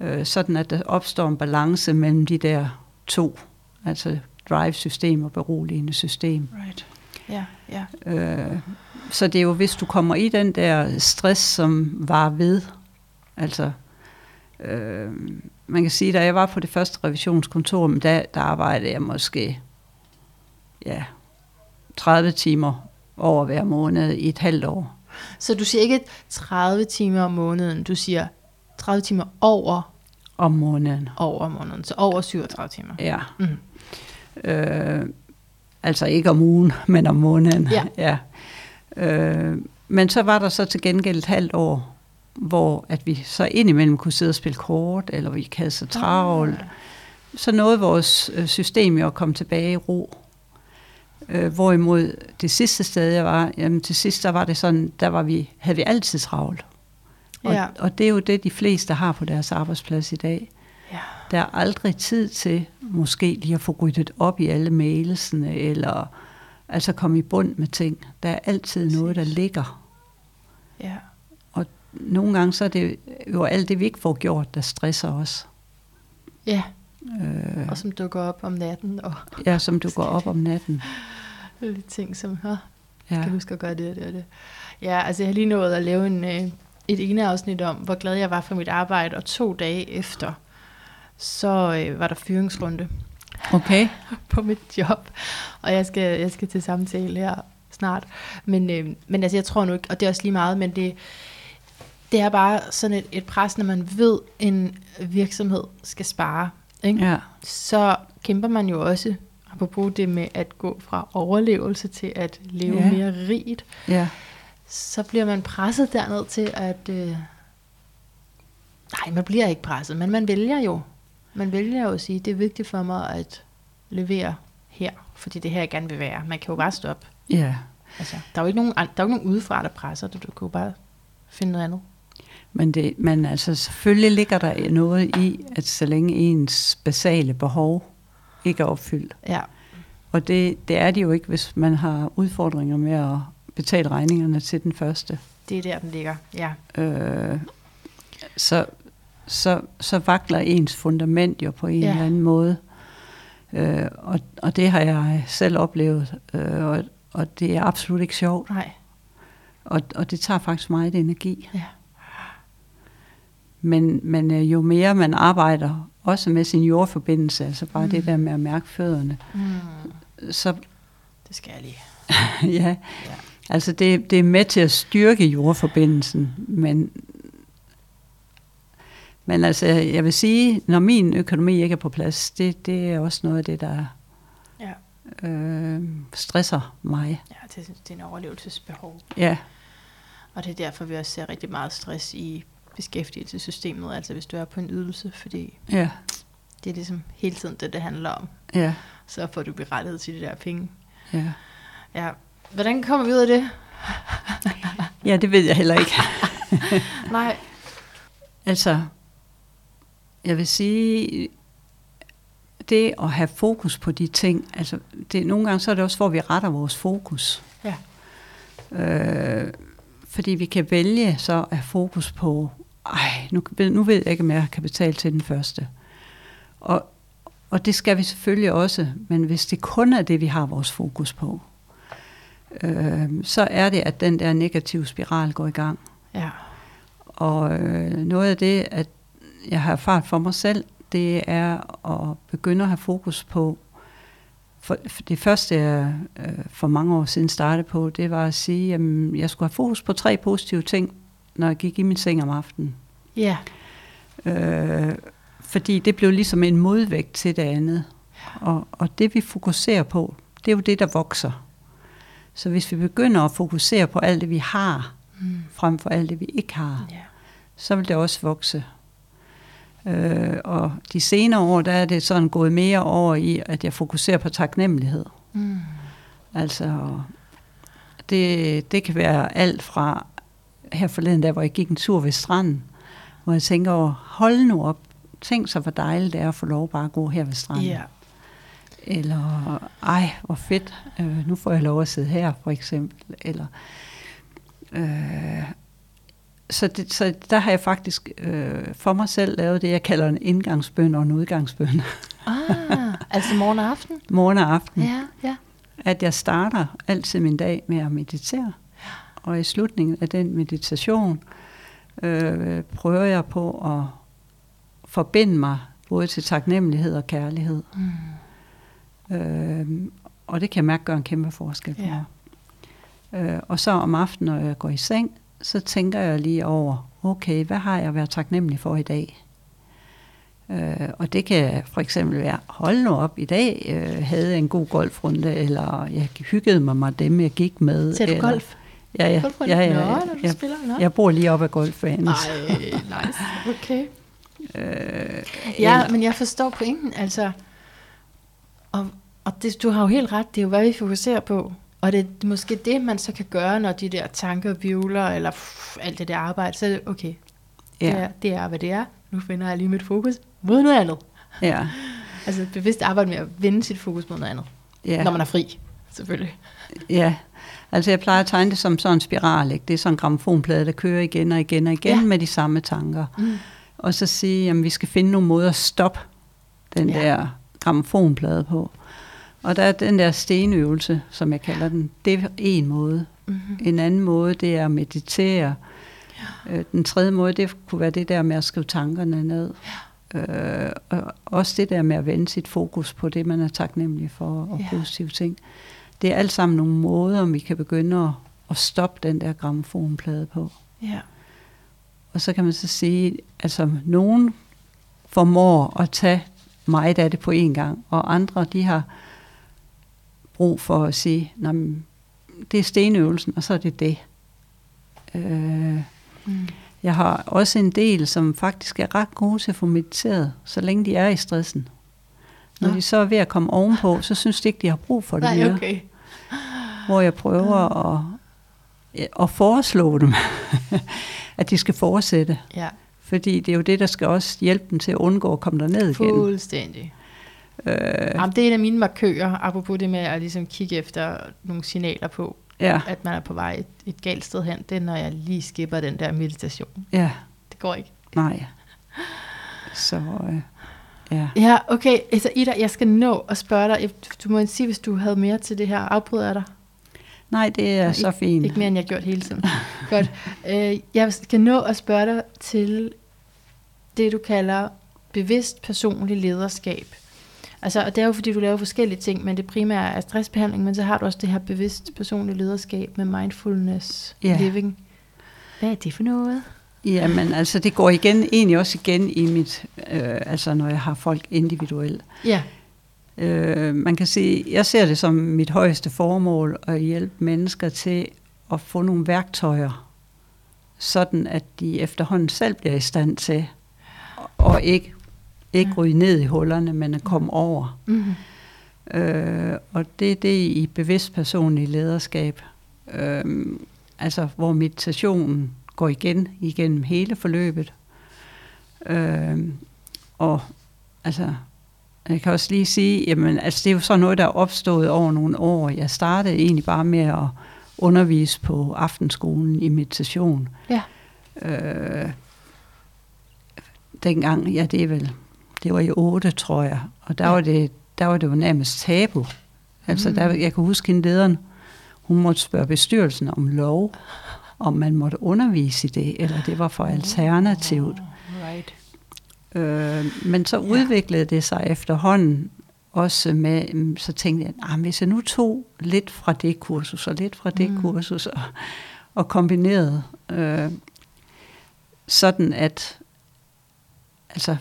øh, sådan at der opstår en balance mellem de der to, altså drive-system og beroligende system.
Right. Ja, ja.
Øh, så det er jo, hvis du kommer i den der stress, som var ved, altså, øh, man kan sige, da jeg var på det første revisionskontor, men der, der arbejdede jeg måske, ja, 30 timer over hver måned i et halvt år.
Så du siger ikke 30 timer om måneden, du siger 30 timer over,
Om måneden,
over måneden, så over 37 timer.
ja.
Mm.
Øh, altså ikke om ugen, men om måneden.
Ja.
ja. Øh, men så var der så til gengæld et halvt år, hvor at vi så indimellem kunne sidde og spille kort, eller vi havde så travlt. Så nåede vores øh, system jo at komme tilbage i ro. Øh, hvorimod det sidste sted, jeg var, jamen til sidst, der var det sådan, der var vi, havde vi altid travlt. Og,
Ja.
og det er jo det, de fleste har på deres arbejdsplads i dag.
Ja.
Der er aldrig tid til måske lige at få ryddet op i alle mailsene, eller altså komme i bund med ting. Der er altid noget, der ligger.
ja.
Nogle gange så er det jo alt det, vi ikke får gjort, der stresser os.
Ja,
Øh,
og som dukker op om natten, og
ja, som du går op om natten.
lidt ting, som, Hå,
Ja.
kan huske at gøre det og det og det. Ja, altså jeg har lige nået at lave en, øh, et ene afsnit om, hvor glad jeg var for mit arbejde, og to dage efter, så øh, var der fyringsrunde
Okay.
på mit job, og jeg skal, jeg skal til samtale her snart. Men, øh, men altså, jeg tror nu ikke, og det er også lige meget, men det, det er bare sådan et, et pres, når man ved, en virksomhed skal spare. Ikke?
Ja.
så kæmper man jo også, apropos det med at gå fra overlevelse til at leve
Ja.
mere rigt,
Ja.
så bliver man presset derned til at... Øh, nej, man bliver ikke presset, men man vælger jo. Man vælger jo at sige, det er vigtigt for mig at levere her, fordi det er her, jeg gerne vil være. Man kan jo bare stoppe.
Ja.
Altså, der er jo ikke nogen, der er jo ikke nogen udefra, der presser dig. Du kan jo bare finde noget andet.
Men, det, men altså, selvfølgelig ligger der noget i, at så længe ens basale behov ikke er opfyldt.
Ja,
Og det, det er det jo ikke, hvis man har udfordringer med at betale regningerne til den første.
det er der, den ligger. Ja,
Øh, så, så, så vakler ens fundament jo på en
Ja.
eller anden måde. Øh, og, og det har jeg selv oplevet, øh, og, og det er absolut ikke sjovt.
nej.
Og, og det tager faktisk meget energi.
Ja.
Men, men øh, jo mere man arbejder, også med sin jordforbindelse, altså bare mm. det der med at mærke fødderne,
Mm,
så
det skal jeg lige.
ja,
Ja.
altså det, det er med til at styrke jordforbindelsen, men, men altså jeg vil sige, når min økonomi ikke er på plads, det, det er også noget af det, der
Ja.
øh, stresser mig.
Ja, det, det er en overlevelsesbehov.
Ja,
Og det er derfor, vi også ser rigtig meget stress i beskæftigelsessystemet, altså hvis du er på en ydelse, fordi
ja,
det er ligesom hele tiden det, det handler om.
ja,
Så får du berettet til de der penge.
ja.
Ja. Hvordan kommer vi ud af det?
Ja, det ved jeg heller ikke.
Nej.
Altså, jeg vil sige, det at have fokus på de ting, altså det, nogle gange så er det også, hvor vi retter vores fokus.
Ja.
Øh, fordi vi kan vælge så at have fokus på, ej, nu, ved- nu ved jeg ikke, om jeg kan betale til den første. Og, og det skal vi selvfølgelig også, men hvis det kun er det, vi har vores fokus på, øh, så er det, at den der negative spiral går i gang.
Ja.
Og øh, noget af det, at jeg har erfaret for mig selv, det er at begynde at have fokus på, for, for det første, jeg øh, for mange år siden startede på, det var at sige, at jeg skulle have fokus på tre positive ting, når jeg gik i min seng om aftenen.
Ja.
Øh, fordi det blev ligesom en modvægt til det andet. Og, og det vi fokuserer på, det er jo det, der vokser. Så hvis vi begynder at fokusere på alt det, vi har,
Mm.
frem for alt det, vi ikke har,
Ja.
så vil det også vokse. Øh, og de senere år, der er det sådan gået mere over i, at jeg fokuserer på taknemmelighed.
Mm.
Altså, det, det kan være alt fra her forleden, der hvor jeg gik en tur ved stranden, hvor jeg tænker over, hold nu op, tænk så, hvor dejligt det er at få lov bare at gå her ved stranden.
Ja.
Eller, ej, hvor fedt, øh, nu får jeg lov at sidde her, for eksempel. Eller, øh, så, det, så der har jeg faktisk øh, for mig selv lavet det, jeg kalder en indgangsbøn og en udgangsbøn.
Ah, altså morgen og aften?
Morgen og aften.
Ja, ja.
At jeg starter altid min dag med at meditere. Og i slutningen af den meditation øh, prøver jeg på at forbinde mig både til taknemmelighed og kærlighed.
Mm.
Øh, og det kan jeg mærke gør en kæmpe forskel for
Ja.
mig. Øh, og så om aftenen, når jeg går i seng, så tænker jeg lige over, okay, hvad har jeg været taknemmelig for i dag? Øh, og det kan for eksempel være, hold nu op, i dag øh, havde jeg en god golfrunde, eller jeg hyggede mig med dem, jeg gik med.
Ser du
eller,
golf?
Ja, ja,
Golfrunde?
ja, ja,
Nå,
ja,
når du
jeg,
spiller? Nå.
jeg bor lige op ad golfbanen.
Ej, nice. Okay.
Øh,
Ja,
eller-
men jeg forstår pointen, altså. Og, og det, du har jo helt ret, det er jo, hvad vi fokuserer på. Og det er måske det, man så kan gøre, når de der tanker vivler, eller pff, alt det der arbejde, så er det, okay,
ja,
det, er, det er, hvad det er. Nu finder jeg lige mit fokus mod noget andet.
ja,
Altså bevidst arbejde med at vende sit fokus mod noget andet.
ja.
Når man er fri, selvfølgelig.
Ja, altså jeg plejer at tegne det som sådan en spiral. Ikke? Det er sådan en gramofonplade, der kører igen og igen og igen
Ja.
med de samme tanker.
Mm.
Og så sige, at vi skal finde nogle måder at stoppe den
Ja.
der gramofonplade på. Og der er den der stenøvelse, som jeg kalder den, det er en måde.
Mm-hmm.
En anden måde, det er at meditere. Ja. Den tredje måde, det kunne være det der med at skrive tankerne ned. Ja. Øh, og også det der med at vende sit fokus på det, man er taknemmelig for, og
ja.
positive ting. Det er alt sammen nogle måder, vi kan begynde at, at stoppe den der gramofonplade på.
Ja.
Og så kan man så sige, altså nogen formår at tage meget af det på en gang, og andre de har brug for at sige, "Nå, men det er stenøvelsen, og så er det det. Øh,
Mm.
jeg har også en del, som faktisk er ret gode til at få mediteret, så længe de er i stressen. Når
Nå.
de så er ved at komme ovenpå, så synes de ikke, de har brug for det
Nej,
mere.
okay.
Hvor jeg prøver at, at foreslå dem, at de skal fortsætte.
Ja,
Fordi det er jo det, der skal også hjælpe dem til at undgå at komme derned igen.
fuldstændig.
Øh,
Jamen, det er en af mine markører, apropos det med at ligesom kigge efter nogle signaler på,
ja,
at man er på vej et, et galt sted hen. Det er, når jeg lige skipper den der meditation.
ja,
Det går ikke.
nej. Så, øh, ja.
Ja, okay. Altså, Ida, jeg skal nå at spørge dig. Du må sige, hvis du havde mere til det her. Afbryder jeg dig?
Nej, det er
Nej,
så fint.
Ikke mere, end jeg har gjort hele tiden. Godt. Øh, jeg skal nå at spørge dig til det, du kalder bevidst personlig lederskab. Altså, og det er jo fordi, du laver forskellige ting, men det primære er stressbehandling, men så har du også det her bevidst personlig lederskab med mindfulness
Ja.
living. Hvad er det for noget?
Jamen, altså det går igen, egentlig også igen i mit, øh, altså når jeg har folk individuelt.
Ja.
Øh, man kan sige, jeg ser det som mit højeste formål at hjælpe mennesker til at få nogle værktøjer, sådan at de efterhånden selv bliver i stand til, og ikke, ikke ryge ned i hullerne, men at komme over.
Mm-hmm.
Øh, og det er det i bevidst personlig lederskab, øh, altså hvor meditationen går igen igennem hele forløbet. Øh, og altså, jeg kan også lige sige, jamen, altså, det er jo sådan noget, der er opstået over nogle år. Jeg startede egentlig bare med at undervise på aftenskolen i meditation.
Ja.
Øh, dengang, ja det er vel, det var i 8, tror jeg, og der,
Ja.
var, det, der var det jo nærmest tabu. Altså,
Mm.
der, jeg kan huske hende lederen, hun måtte spørge bestyrelsen om lov, om man måtte undervise i det, eller det var for alternativt. Øh, men så udviklede det sig efterhånden også med, så tænkte jeg, ah, hvis jeg nu tog lidt fra det kursus, og lidt fra det
mm.
kursus, og, og kombinerede, øh, sådan at, altså,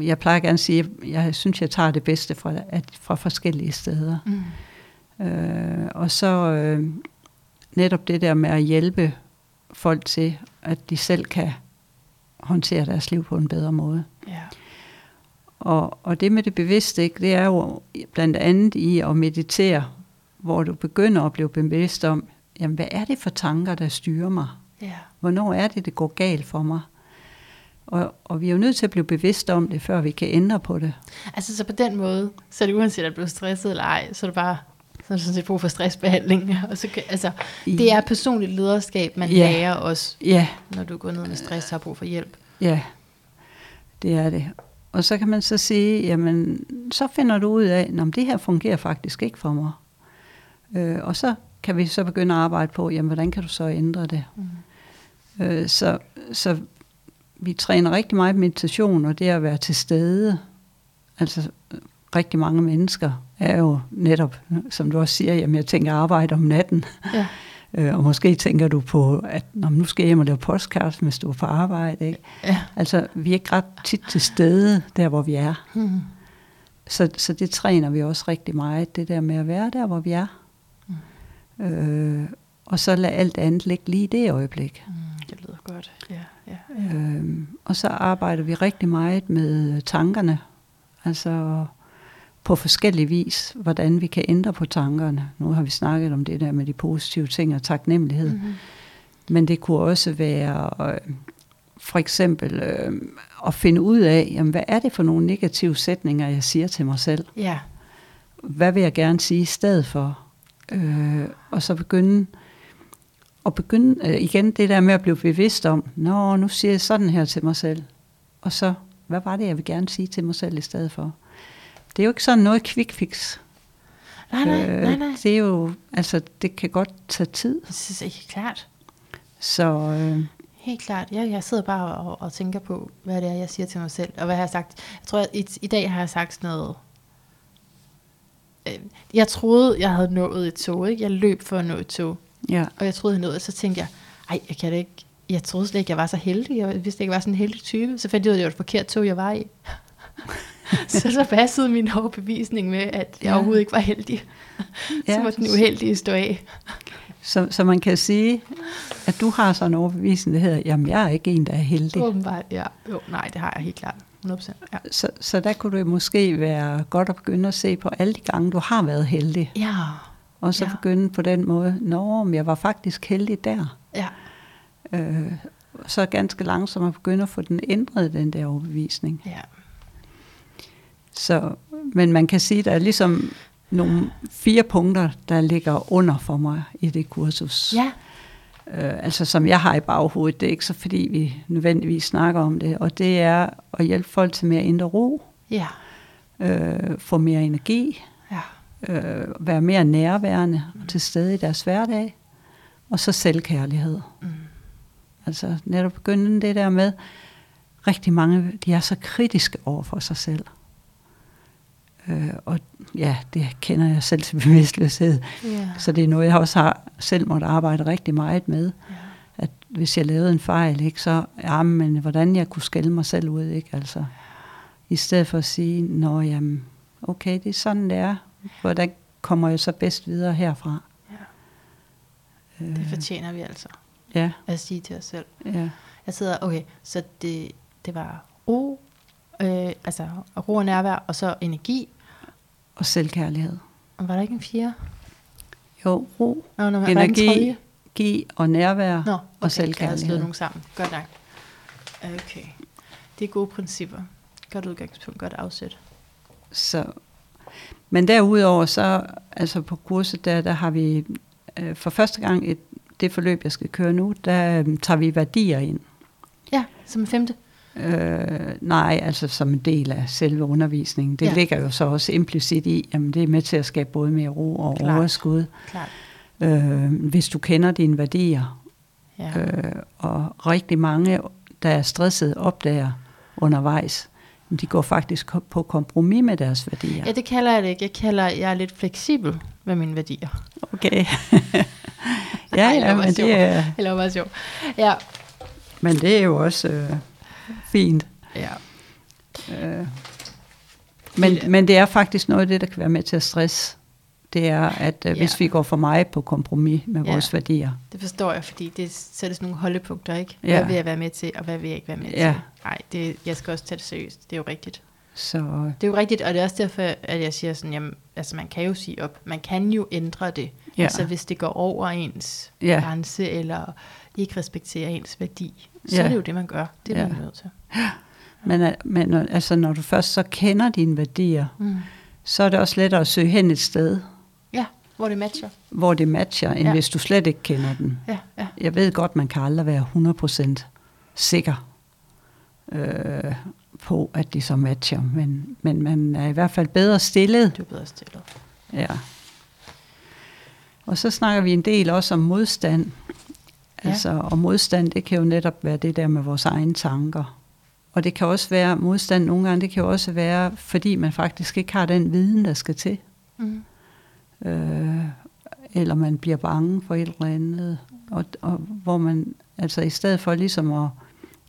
jeg plejer gerne at sige, at jeg synes, jeg tager det bedste fra, at, fra forskellige steder.
Mm.
Øh, og så øh, netop det der med at hjælpe folk til, at de selv kan håndtere deres liv på en bedre måde.
Ja.
Og, og det med det bevidste, ikke, det er jo blandt andet i at meditere, hvor du begynder at blive bevidst om, jamen, hvad er det for tanker, der styrer mig?
Ja.
Hvornår er det, det går galt for mig? Og, og vi er jo nødt til at blive bevidste om det, før vi kan ændre på det.
Altså så på den måde, så er det uanset at du er stresset eller ej, så er det bare så er det sådan set brug for stressbehandling. Og så kan, altså, det er personligt lederskab, man
Ja.
lærer også,
Ja,
når du går ned med stress og har brug for hjælp.
ja, det er det. Og så kan man så sige, jamen, så finder du ud af, at det her fungerer faktisk ikke for mig. Øh, og så kan vi så begynde at arbejde på, jamen, hvordan kan du så ændre det?
Mm.
Øh, så, så vi træner rigtig meget meditation, og det at være til stede. Altså rigtig mange mennesker er jo netop, som du også siger, jamen jeg tænker arbejde om natten.
Ja.
Øh, og måske tænker du på, at Nå, men nu skal jeg hjem og lave podcast, hvis du er på arbejde. Ikke?
Ja.
Altså vi er ikke ret tit til stede, der hvor vi er.
Mm.
Så, så det træner vi også rigtig meget, det der med at være der, hvor vi er. Mm. Øh, og så lade alt andet ligge lige i det øjeblik.
Mm. Det lyder godt. Ja, ja.
Øhm, og så arbejder vi rigtig meget med tankerne, altså på forskellig vis, hvordan vi kan ændre på tankerne. Nu har vi snakket om det der med de positive ting og taknemmelighed,
Mm-hmm.
men det kunne også være øh, for eksempel øh, at finde ud af, jamen, hvad er det for nogle negative sætninger, jeg siger til mig selv?
Ja.
hvad vil jeg gerne sige i stedet for? Øh, og så begynde, og begynde øh, igen det der med at blive bevidst om, nå, nu siger jeg sådan her til mig selv. Og så, hvad var det, jeg vil gerne sige til mig selv i stedet for? Det er jo ikke sådan noget quick fix.
Nej, nej, nej, nej.
Det er jo, altså, det kan godt tage tid.
Det jeg helt klart.
Så øh,
Helt klart. Jeg, jeg sidder bare og, og tænker på, hvad det er, jeg siger til mig selv, og hvad jeg har sagt. Jeg tror, at i, i dag har jeg sagt sådan noget... Øh, jeg troede, jeg havde nået et tog, ikke? Jeg løb for at nå et tog,
ja,
og jeg troede, jeg nåede, så tænkte jeg, ej, jeg kan det ikke. Jeg troede slet ikke, jeg var så heldig. Jeg vidste ikke, jeg var sådan en heldig type. Så fandt jeg ud af, at det var et forkert tog, jeg var i. så så passede min overbevisning med, at jeg
Ja.
overhovedet ikke var heldig.
Ja.
så må den uheldige stå af.
så, så man kan sige, at du har sådan en overbevisning, der hedder, jamen jeg er ikke en, der er heldig.
Åbenbart, ja. Jo, nej, det har jeg helt klart. 100%. Ja.
Så, så der kunne det måske være godt at begynde at se på alle de gange, du har været heldig.
Ja,
Og så
ja.
begynde på den måde, nå, men jeg var faktisk heldig der.
ja.
Øh, så ganske langsomt at begynde at få den ændret, den der overbevisning.
ja.
Så, men man kan sige, at der er ligesom nogle fire punkter, der ligger under for mig i det kursus.
Ja,
Øh, altså som jeg har i baghovedet. Det er ikke så, fordi vi nødvendigvis snakker om det. Og det er at hjælpe folk til mere indre ro,
ja,
øh, få mere energi,
ja.
øh, være mere nærværende og til stede i deres hverdag, og så selvkærlighed.
Mm.
Altså netop begynde det der med, rigtig mange, de er så kritiske over for sig selv. Øh, og ja, det kender jeg selv til bevidstløshed.
Ja.
Så det er noget, jeg også har selv måtte arbejde rigtig meget med.
ja.
At hvis jeg lavede en fejl, ikke, så ja, men hvordan jeg kunne skælde mig selv ud. Ikke? Altså, I stedet for at sige, nå jamen, okay, det er sådan det er. Hvordan kommer jeg så bedst videre herfra?
Ja.
Øh,
Det fortjener vi altså
ja,
at sige til os selv.
ja.
Jeg sidder, okay, så det, det var ro, øh, altså ro og nærvær, og så energi.
Og selvkærlighed.
Og var der ikke en fjerde?
Jo, ro,
Nå, nå, var der ikke en
energi, give og nærvær
Nå, okay,
og
Jeg har
selvkærlighed.
nogle sammen. Godt nok. Okay. Det er gode principper. Godt udgangspunkt, godt afsæt.
Så, men derudover så, altså på kurset, der, der har vi øh, for første gang et, det forløb, jeg skal køre nu, der øh, tager vi værdier ind.
Ja, som femte.
Øh, nej, altså som en del af selve undervisningen. Det
Ja.
ligger jo så også implicit i, at det er med til at skabe både mere ro og
Klart.
Overskud.
Klart.
Øh, hvis du kender dine værdier,
Ja.
øh, og rigtig mange, der er stresset, opdager undervejs, de går faktisk på kompromis med deres værdier.
ja, det kalder jeg det ikke. Jeg kalder, jeg er lidt fleksibel med mine værdier.
Okay. ja,
det
ja,
var
men
sjovt.
det, er,
Eller bare sjov. Ja.
men det er jo også øh, fint.
ja.
Øh. Men, men det er faktisk noget af det, der kan være med til at stresse. Det er, at øh,
Ja.
hvis vi går for meget på kompromis med
Ja.
vores værdier.
Det forstår jeg, fordi det sætter sådan nogle holdepunkter, ikke?
Ja.
Hvad vil jeg være med til, og hvad vil jeg ikke være med
Ja.
til? Nej, det, jeg skal også tage det seriøst. Det er jo rigtigt.
Så
Det er jo rigtigt, og det er også derfor, at jeg siger sådan, jamen, altså man kan jo sige op. Man kan jo ændre det. Ja. Altså hvis det går over ens ja. grænse, eller ikke respekterer ens værdi, så ja. er det jo det, man gør. Det er ja. man nødt til.
Men, øh, men øh, altså, når du først så kender dine værdier, mm. så er det også lettere at søge hen et sted.
Ja, hvor det matcher.
Hvor det matcher, end ja. hvis du slet ikke kender den.
Ja, ja.
Jeg ved godt, man kan aldrig være 100% sikker øh, på, at det så matcher. Men, men man er i hvert fald bedre stillet.
Du er bedre stillet.
Ja. Og så snakker vi en del også om modstand. Ja. Altså, og modstand, det kan jo netop være det der med vores egne tanker. Og det kan også være modstand nogle gange, det kan jo også være, fordi man faktisk ikke har den viden, der skal til. Mm. Øh, eller man bliver bange for et eller andet. Og, og hvor man, altså i stedet for ligesom at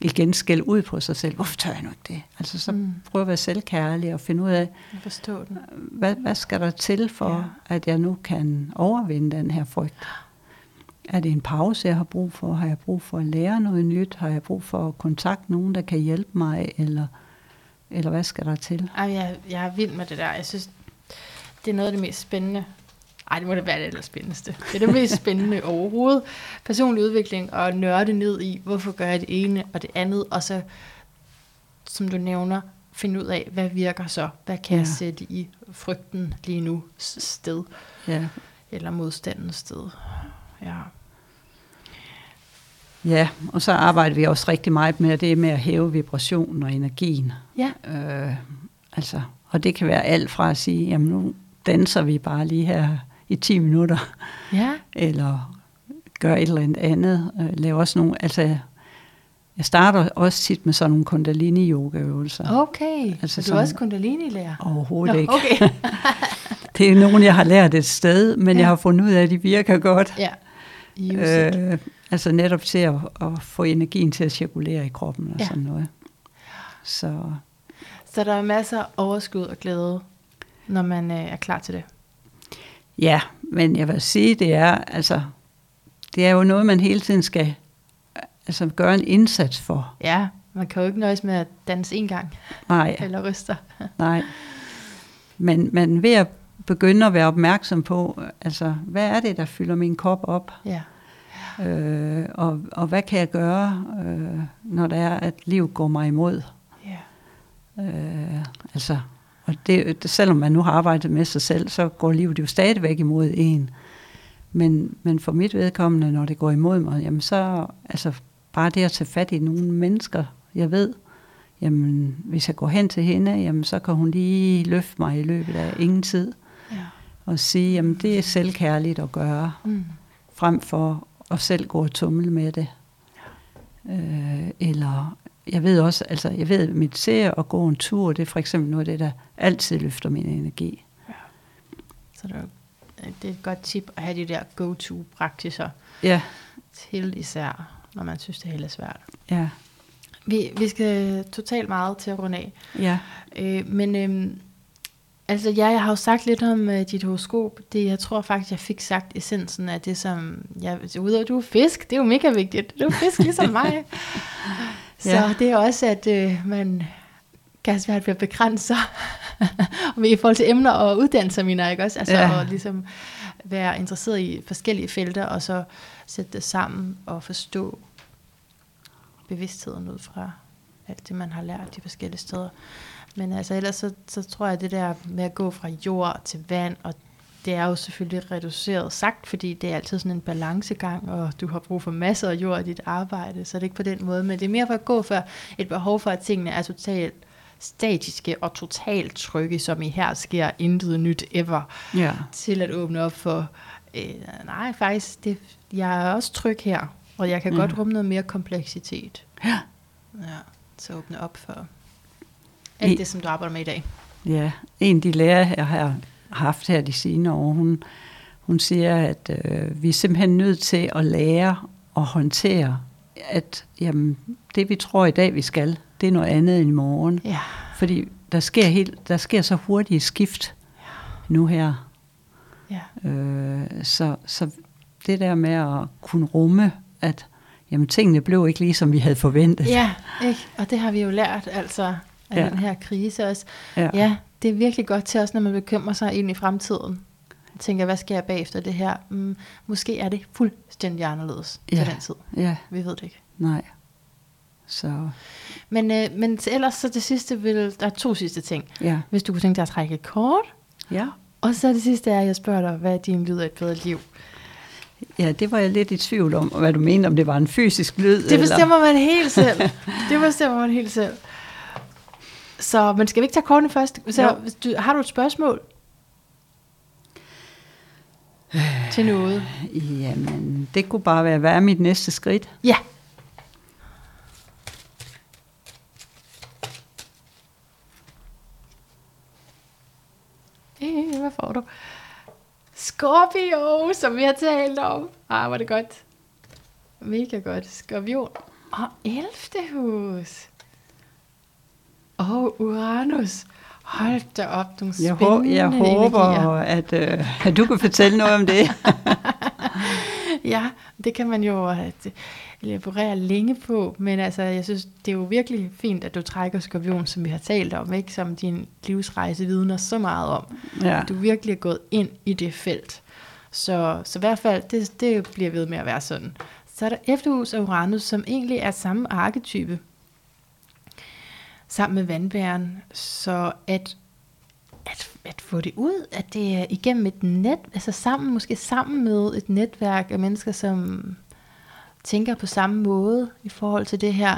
igen skælde ud på sig selv, hvorfor tør jeg nu ikke det? Altså så mm. prøve at være selvkærlig og finde ud af,
forstå den.
Hvad, hvad skal der til for, ja. at jeg nu kan overvinde den her frygt? Er det en pause, jeg har brug for? Har jeg brug for at lære noget nyt? Har jeg brug for at kontakte nogen, der kan hjælpe mig? Eller, eller hvad skal der til?
Ej, jeg, jeg er vild med det der. Jeg synes, det er noget af det mest spændende. Ej, det må det være det allerspændendste. Det er det mest spændende overhovedet. Personlig udvikling og nørde ned i, hvorfor gør jeg det ene og det andet, og så, som du nævner, finde ud af, hvad virker så? Hvad kan ja. jeg sætte i frygten lige nu sted? Ja. Eller modstandens sted. Ja.
Ja, og så arbejder vi også rigtig meget med det med at hæve vibrationen og energien.
Ja.
Øh, altså, og det kan være alt fra at sige, jamen nu danser vi bare lige her i 10 minutter.
Ja.
Eller gør et eller andet. Øh, laver også nogle, altså jeg starter også tit med sådan nogle kundalini-yoga-øvelser.
Okay, altså du er også kundalini-lærer?
Overhovedet Nå, ikke. Okay. det er nogen, jeg har lært et sted, men ja. jeg har fundet ud af, at de virker godt.
Ja.
Øh, altså netop til at, at få energien til at cirkulere i kroppen og ja. sådan noget. Så.
Så der er masser af overskud og glæde, når man øh, er klar til det?
Ja, men jeg vil sige, det er, altså, det er jo noget, man hele tiden skal altså, gøre en indsats for.
Ja, man kan jo ikke nøjes med at danse en gang.
Nej.
Eller ryster.
Nej. Men, men ved at begynde at være opmærksom på, altså, hvad er det, der fylder min krop op?
Ja.
Øh, og, og hvad kan jeg gøre, øh, når det er, at livet går mig imod?
Ja.
Øh, altså, og det, selvom man nu har arbejdet med sig selv, så går livet jo stadigvæk imod en. Men, men for mit vedkommende, når det går imod mig, jamen så, altså bare det at tage fat i nogle mennesker, jeg ved, jamen hvis jeg går hen til hende, jamen så kan hun lige løfte mig i løbet af ingen tid. Og sige, jamen det er selvkærligt at gøre, mm. frem for at selv gå og tumle med det. Øh, eller jeg ved også, altså jeg ved, at meditere og gå en tur, det er for eksempel noget af det, der altid løfter min energi. Ja.
Så det er, det er et godt tip at have de der go-to-praktiser.
Ja.
Til især, når man synes, det hele er svært.
Ja.
Vi, vi skal totalt meget til at runde af.
Ja.
Øh, men øhm, altså ja, jeg har jo sagt lidt om uh, dit horoskop. Det, jeg tror faktisk, jeg fik sagt essensen af det, som... Jeg, udover du er fisk, det er jo mega vigtigt. Du er fisk ligesom mig. Så ja. det er også, at øh, man kan have svært ved at begrænse sig i forhold til emner og uddannelser, mener jeg ikke også? Altså ja. at ligesom være interesseret i forskellige felter, og så sætte det sammen og forstå bevidstheden ud fra alt det, man har lært de forskellige steder. Men altså ellers så, så tror jeg, at det der med at gå fra jord til vand og det er jo selvfølgelig reduceret sagt, fordi det er altid sådan en balancegang, og du har brug for masser af jord i dit arbejde, så det er ikke på den måde, men det er mere for at gå for et behov for, at tingene er totalt statiske og totalt trygge, som i her sker intet nyt ever,
ja.
til at åbne op for, øh, nej faktisk, det, jeg er også tryg her, og jeg kan ja. godt rumme noget mere kompleksitet.
Ja.
Ja, så åbne op for alt det, som du arbejder med i dag.
Ja, en af de lærer, jeg har haft her de senere år, hun, hun siger, at øh, vi er simpelthen nødt til at lære at håndtere, at jamen, det vi tror i dag, vi skal, det er noget andet end i morgen.
Ja.
Fordi der sker, helt, der sker så hurtigt skift ja. nu her.
Ja.
Øh, så, så det der med at kunne rumme, at jamen, tingene blev ikke lige, som vi havde forventet.
Ja, ikke? og det har vi jo lært altså af ja. den her krise også.
Ja.
ja, det er virkelig godt til os, når man bekymrer sig ind i fremtiden. tænker, hvad skal jeg bagefter det her? Mm, måske er det fuldstændig anderledes
Ja.
til den tid.
Ja,
Vi ved det ikke.
nej. Så
Men, øh, men ellers så det sidste vil, der er to sidste ting.
ja.
Hvis du kunne tænke dig at trække et kort.
Ja.
Og så det sidste er, at jeg spørger dig, hvad er din lyd af et bedre liv?
ja, det var jeg lidt i tvivl om, hvad du mener, om det var en fysisk lyd.
Det bestemmer man helt selv. Det bestemmer man helt selv. Så, men skal vi ikke tage kortene først? Så,
Jo.
du, har du et spørgsmål? Til noget?
Jamen, det kunne bare være, hvad er mit næste skridt?
Ja. Øh, hvad får du? Scorpio, som vi har talt om. Ah, var det godt. Mega godt. Skorpion. Og 11. hus. Og Uranus. Hold da op, nogle
Jeg,
spændende
jeg håber, at, øh, at du kan fortælle noget om det.
Ja, det kan man jo øh, elaborere længe på, men altså, jeg synes, det er jo virkelig fint, at du trækker skorpion, som vi har talt om, ikke? som din livsrejse vidner så meget om.
ja.
Du virkelig er gået ind i det felt. Så, så i hvert fald, det, det bliver ved med at være sådan. Så er der efterhus af Uranus, som egentlig er samme arketype, sammen med vandbæren. Så at, at, at få det ud, at det er igennem et net, altså sammen, måske sammen med et netværk af mennesker, som tænker på samme måde i forhold til det her.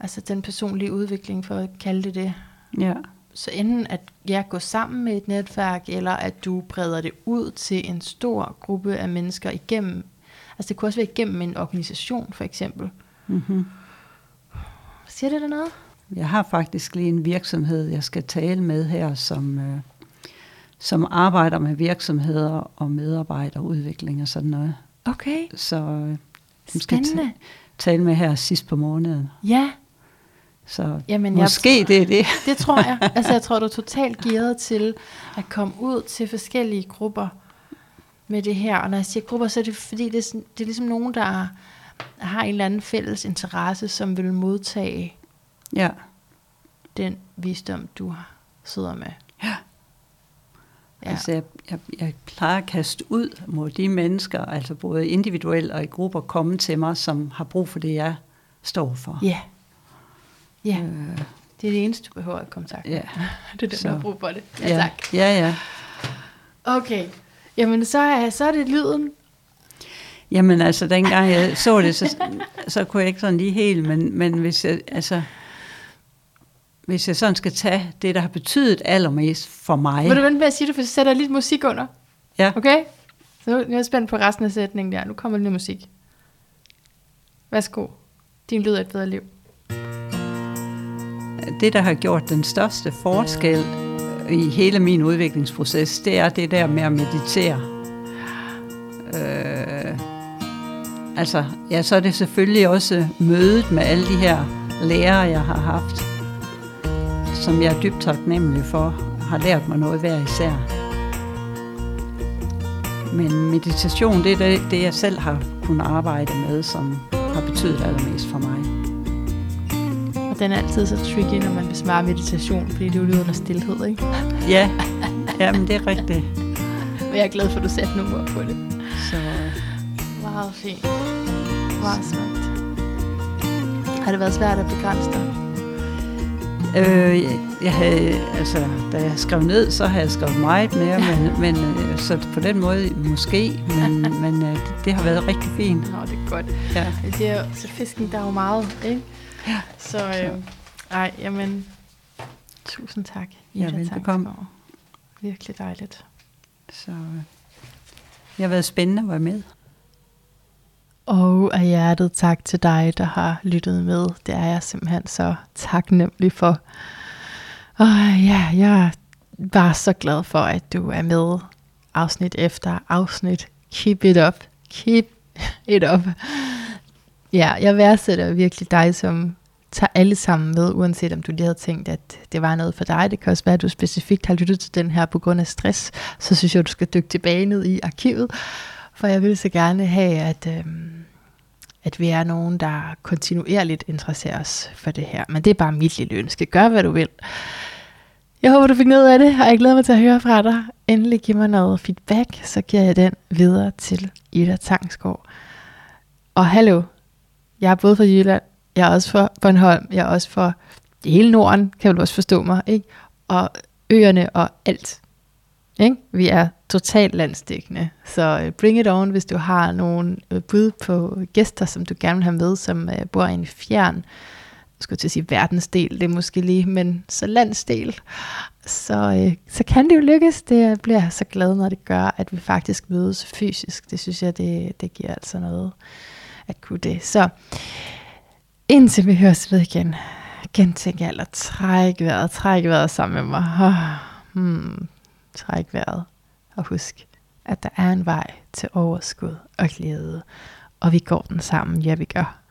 Altså den personlige udvikling, for at kalde det det.
ja.
Så enten at jeg går sammen med et netværk, eller at du breder det ud til en stor gruppe af mennesker igennem, altså det kunne også være igennem en organisation for eksempel.
Mm-hmm.
Siger det der noget?
Jeg har faktisk lige en virksomhed, jeg skal tale med her, som, øh, som arbejder med virksomheder og medarbejderudvikling og sådan noget.
Okay,
Så øh, skal jeg
spændende.
ta- tale med her sidst på måneden.
Ja,
Så
Jamen, jeg
måske det er det.
det tror jeg. Altså jeg tror, du er totalt gearet til at komme ud til forskellige grupper med det her. Og når jeg siger grupper, så er det fordi, det er, sådan, det er ligesom nogen, der har en eller anden fælles interesse, som vil modtage
Ja,
den visdom, du sidder med.
Ja.
Ja.
Altså, jeg, jeg, jeg plejer at kaste ud mod de mennesker, altså både individuelt og i grupper, komme til mig, som har brug for det, jeg står for.
Ja. Ja,
Øh,
det er det eneste, du behøver at kontakte.
ja.
Det er den,
Så.
der har brug for det. Ja,
ja,
tak.
ja, ja.
Okay. Jamen, så er, så er det lyden.
Jamen altså, dengang jeg så det, så, så kunne jeg ikke sådan lige helt, men, men hvis jeg, altså, hvis jeg sådan skal tage det, der har betydet allermest for mig.
Vil du vente med at sige det, for så sætter jeg lidt musik under.
Ja,
Okay? Så nu er jeg spændt på resten af sætningen der. Nu kommer lidt musik. Værsgo. Din lyd af et bedre liv.
det, der har gjort den største forskel i hele min udviklingsproces, det er det der med at meditere. Øh, altså, ja, så er det selvfølgelig også mødet med alle de her lærere, jeg har haft, som jeg er dybt taknemmelig for, har lært mig noget hver især. Men meditation, det er det, det jeg selv har kunnet arbejde med, som har betydet allermest for mig.
Og den er altid så tricky, når man besvarer meditation, fordi det er jo af stillhed, ikke?
Ja, jamen det er rigtigt.
Men jeg er glad for, at du satte nogle ord på det.
Så
Meget fint. Meget smukt. Har det været svært at begrænse dig?
Øh, jeg, jeg havde, altså, da jeg skrev ned, så havde jeg skrevet meget mere, men, men øh, så på den måde måske, men, men øh, det, det har været rigtig fint.
Nå, det er godt.
Ja.
Det er, så fisken, der er jo meget, ikke?
Ja.
Så, øh, ej, jamen, tusind tak.
Ja, velbekomme.
Tangskov. Virkelig dejligt.
Så øh, det har været spændende at være med.
Og af hjertet tak til dig, der har lyttet med. Det er jeg simpelthen så taknemmelig for. Og ja, jeg var så glad for, at du er med afsnit efter afsnit. Keep it up. Keep it up. Ja, jeg værdsætter virkelig dig, som tager alle sammen med, uanset om du lige havde tænkt, at det var noget for dig. Det kan også være, at du specifikt har lyttet til den her på grund af stress. Så synes jeg, at du skal dykke tilbage ned i arkivet. For jeg vil så gerne have, at, øh, at vi er nogen, der kontinuerligt interesserer os for det her. Men det er bare mit lille ønske. Gør, hvad du vil. Jeg håber, du fik noget af det, og jeg glæder mig til at høre fra dig. Endelig giv mig noget feedback, så giver jeg den videre til Ida Tangsgaard. Og hallo, jeg er både fra Jylland, jeg er også fra Bornholm, jeg er også fra hele Norden, kan du også forstå mig, ikke? Og øerne og alt. Ikke? Vi er totalt landstækkende, så øh, bring it on, hvis du har nogle øh, bud på gæster, som du gerne vil have med, som øh, bor i en fjern, jeg skulle til at sige verdensdel, det er måske lige, men så landsdel, så, så kan det jo lykkes. Det bliver jeg så glad, når det gør, at vi faktisk mødes fysisk. Det synes jeg, det, det giver altså noget at kunne det. Så indtil vi høres ved igen, gentænk alt og træk vejret, træk vejret sammen med mig. Oh, hmm, træk vejret og husk, at der er en vej til overskud og glæde, og vi går den sammen, ja vi gør.